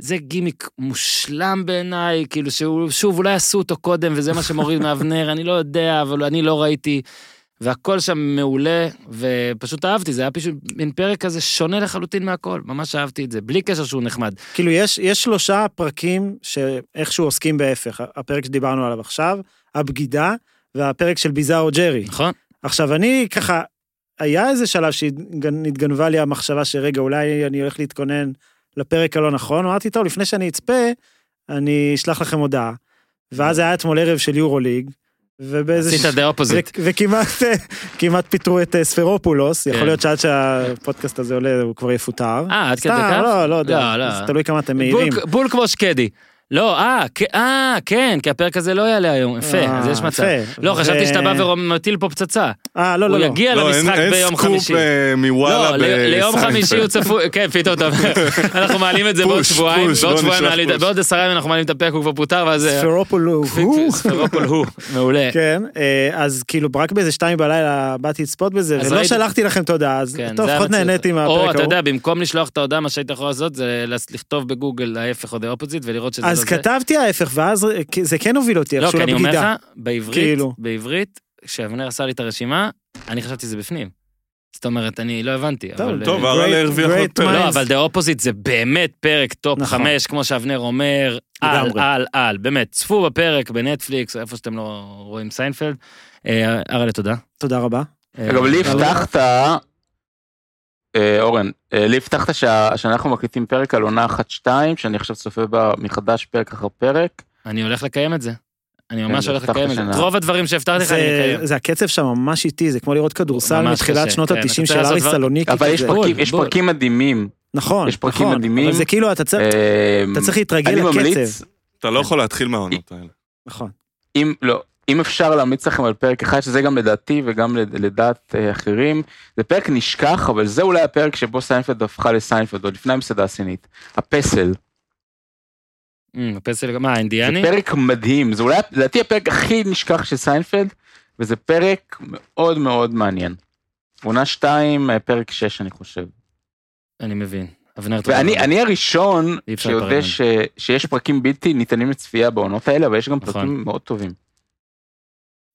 Speaker 1: זה גימיק מושלם בעיניי, כאילו שהוא, שוב, אולי עשו אותו קודם, וזה מה שמוריד [laughs] מאבנר, אני לא יודע, אבל אני לא ראיתי. והכל שם מעולה, ופשוט אהבתי, זה היה פשוט מין פרק כזה שונה לחלוטין מהכל, ממש אהבתי את זה, בלי קשר שהוא נחמד.
Speaker 3: כאילו יש, יש שלושה פרקים שאיכשהו עוסקים בהפך, הפרק שדיברנו עליו עכשיו, הבגידה, והפרק של Bizarro Jerry.
Speaker 1: נכון?
Speaker 3: עכשיו אני ככה, היה איזה שלב שהתגנבה לי המחשבה שרגע, אולי אני הולך להתכונן לפרק הלא נכון, אמרתי, טוב, לפני שאני אצפה, אני אשלח לכם הודעה. ואז היה אתמול ערב של יורוליג, ובאיזה...
Speaker 1: עשית The
Speaker 3: Opposite. וכמעט [laughs] כמעט פיטרו את אה, ספרופולוס, יכול
Speaker 1: כן.
Speaker 3: להיות שעד שהפודקאסט הזה עולה הוא כבר יפוטר.
Speaker 1: אה, עד כדי כך?
Speaker 3: לא, לא יודע,
Speaker 1: לא, לא.
Speaker 3: זה תלוי כמה אתם מהירים.
Speaker 1: בול כמו שקדי. לא, אה, אה, כן, כי הפרק הזה לא יעלה היום, יפה,
Speaker 3: אה,
Speaker 1: אז יש מצב. לא, חשבתי שאתה בא ומטיל פה פצצה.
Speaker 3: אה, לא,
Speaker 1: הוא
Speaker 3: לא, לא.
Speaker 1: יגיע
Speaker 4: לא, אין
Speaker 1: למשחק
Speaker 4: אין
Speaker 1: ביום
Speaker 4: סקופ
Speaker 1: חמישי.
Speaker 4: אה, מוואלה
Speaker 1: לא, ל- ליום
Speaker 4: בסיינפלד.
Speaker 1: חמישי הוא צפוי, [laughs] כן, פתאום אתה [laughs] אנחנו מעלים את זה בעוד שבועיים, בעוד
Speaker 4: בוא
Speaker 1: שבועיים
Speaker 4: push.
Speaker 1: בעוד עשרה ימים אנחנו מעלים את הפרק, הוא כבר פוטר, ואז...
Speaker 3: ספרופולוס, [laughs] הוא.
Speaker 1: ספרופול הוא, מעולה.
Speaker 3: כן, אז כאילו רק באיזה שתיים בלילה באתי לצפות בזה, ולא שלחתי לכם תודה, אז
Speaker 1: כן,
Speaker 3: טוב, לפחות. נהניתי
Speaker 1: או,
Speaker 3: מהפרק
Speaker 1: אתה
Speaker 3: ההוא.
Speaker 1: יודע, במקום לשלוח את ההודעה, מה שהיית יכול לעשות זה לכתוב בגוגל ההפך או The Opposite ולראות שזה לא
Speaker 3: אז. כתבתי ההפך, ואז זה כן הוביל אותי
Speaker 1: לא,
Speaker 3: איכשהו
Speaker 1: כי אני אומר
Speaker 3: לבגידה.
Speaker 1: לך, בעברית,
Speaker 3: כאילו.
Speaker 1: בעברית, כשאבנר עשה לי את הרשימה, אני חשבתי שזה בפנים. זאת אומרת, אני לא הבנתי,
Speaker 3: טוב,
Speaker 1: אבל...
Speaker 4: טוב,
Speaker 3: Great-
Speaker 4: הרוויח עוד פרק.
Speaker 1: לא. אבל The Opposite זה באמת פרק top
Speaker 3: נכון.
Speaker 1: חמש, כמו שאבנר אומר, על. על, על, באמת, צפו בפרק בנטפליקס, איפה שאתם לא רואים סיינפלד. אה, אראלה, תודה.
Speaker 3: תודה רבה.
Speaker 1: אה,
Speaker 2: אגב, לי הבטחת, אורן, אה, לי הבטחת שאנחנו מקליטים פרק על עונה אחת-שתיים, שאני עכשיו צופה בה מחדש פרק אחר פרק.
Speaker 1: אני הולך לקיים את זה. אני ממש
Speaker 2: כן,
Speaker 1: הולך
Speaker 2: הבטחת
Speaker 1: לקיים את זה. רוב הדברים שהבטחתי לך אני
Speaker 3: זה,
Speaker 1: אקיים.
Speaker 3: זה הקצב שם ממש איטי, זה כמו לראות כדורסל
Speaker 1: ממש
Speaker 3: מתחילת שנות
Speaker 1: כן, אתה
Speaker 3: ה-90
Speaker 1: צריך
Speaker 3: של אריס סלוניקי
Speaker 2: אבל יש. פרקים- מדהימים.
Speaker 3: נכון,
Speaker 2: יש פרקים
Speaker 3: נכון,
Speaker 2: מדהימים.
Speaker 3: אבל זה כאילו, אתה צריך,
Speaker 2: אה,
Speaker 3: להתרגל לקצב.
Speaker 4: אתה לא יכול להתחיל מהעונות האלה.
Speaker 3: נכון.
Speaker 2: אם לא, אם אפשר להמליץ לכם על פרק אחד, שזה גם לדעתי וגם לד- לדעת אה, אחרים, זה פרק נשכח, אבל זה אולי הפרק שבו סיינפלד הפכה לסיינפלד, עוד לפני המסעדה הסינית. הפסל.
Speaker 1: אמ, הפסל, מה,
Speaker 2: זה
Speaker 1: האינדיאני?
Speaker 2: פרק מדהים, זה אולי, לדעתי הפרק הכי נשכח של סיינפלד, וזה פרק מאוד מאוד מעניין. עונה 2, פרק 6 אני חושב.
Speaker 1: אני מבין. אבנר,
Speaker 2: ואני. אני הראשון שיודע ש, שיש פרקים בלתי ניתנים לצפייה בעונות האלה, אבל יש גם
Speaker 1: נכון.
Speaker 2: פרקים מאוד טובים.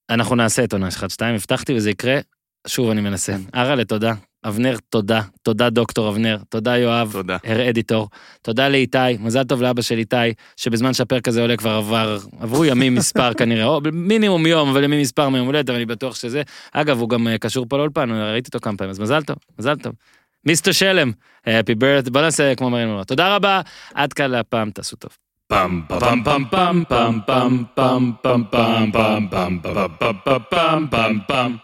Speaker 1: אנחנו נעשה את עונה 1-2, הבטחתי וזה יקרה. שוב אני מנסה. אראלה, תודה. אבנר, תודה. תודה דוקטור אבנר. תודה יואב.
Speaker 4: תודה.
Speaker 1: הר אדיטור. תודה לאיתי, מזל טוב לאבא של איתי, שבזמן שהפרק הזה עולה כבר עבר, עברו ימים מספר [laughs] כנראה, או מינימום יום, אבל ימים מספר מיום הולדת, אבל אני בטוח שזה. אגב, הוא גם אה, קשור פה לאולפן, ראיתי אותו כמה פעמים, אז מזל טוב, מזל טוב. מיסטר שלם, happy birthday, בוא נעשה כמו מרינו. תודה רבה, עד כאן להפעם, תעשו טוב.
Speaker 5: Bum bum bum bum bum bum bum bum bum bum bum bum bum bum bum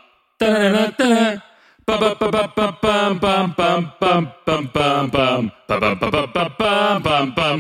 Speaker 5: Ba-ba-ba-ba-bum-bum-bum-bum-bum-bum-bum-bum. Ba-ba-ba-ba-bum-bum-bum.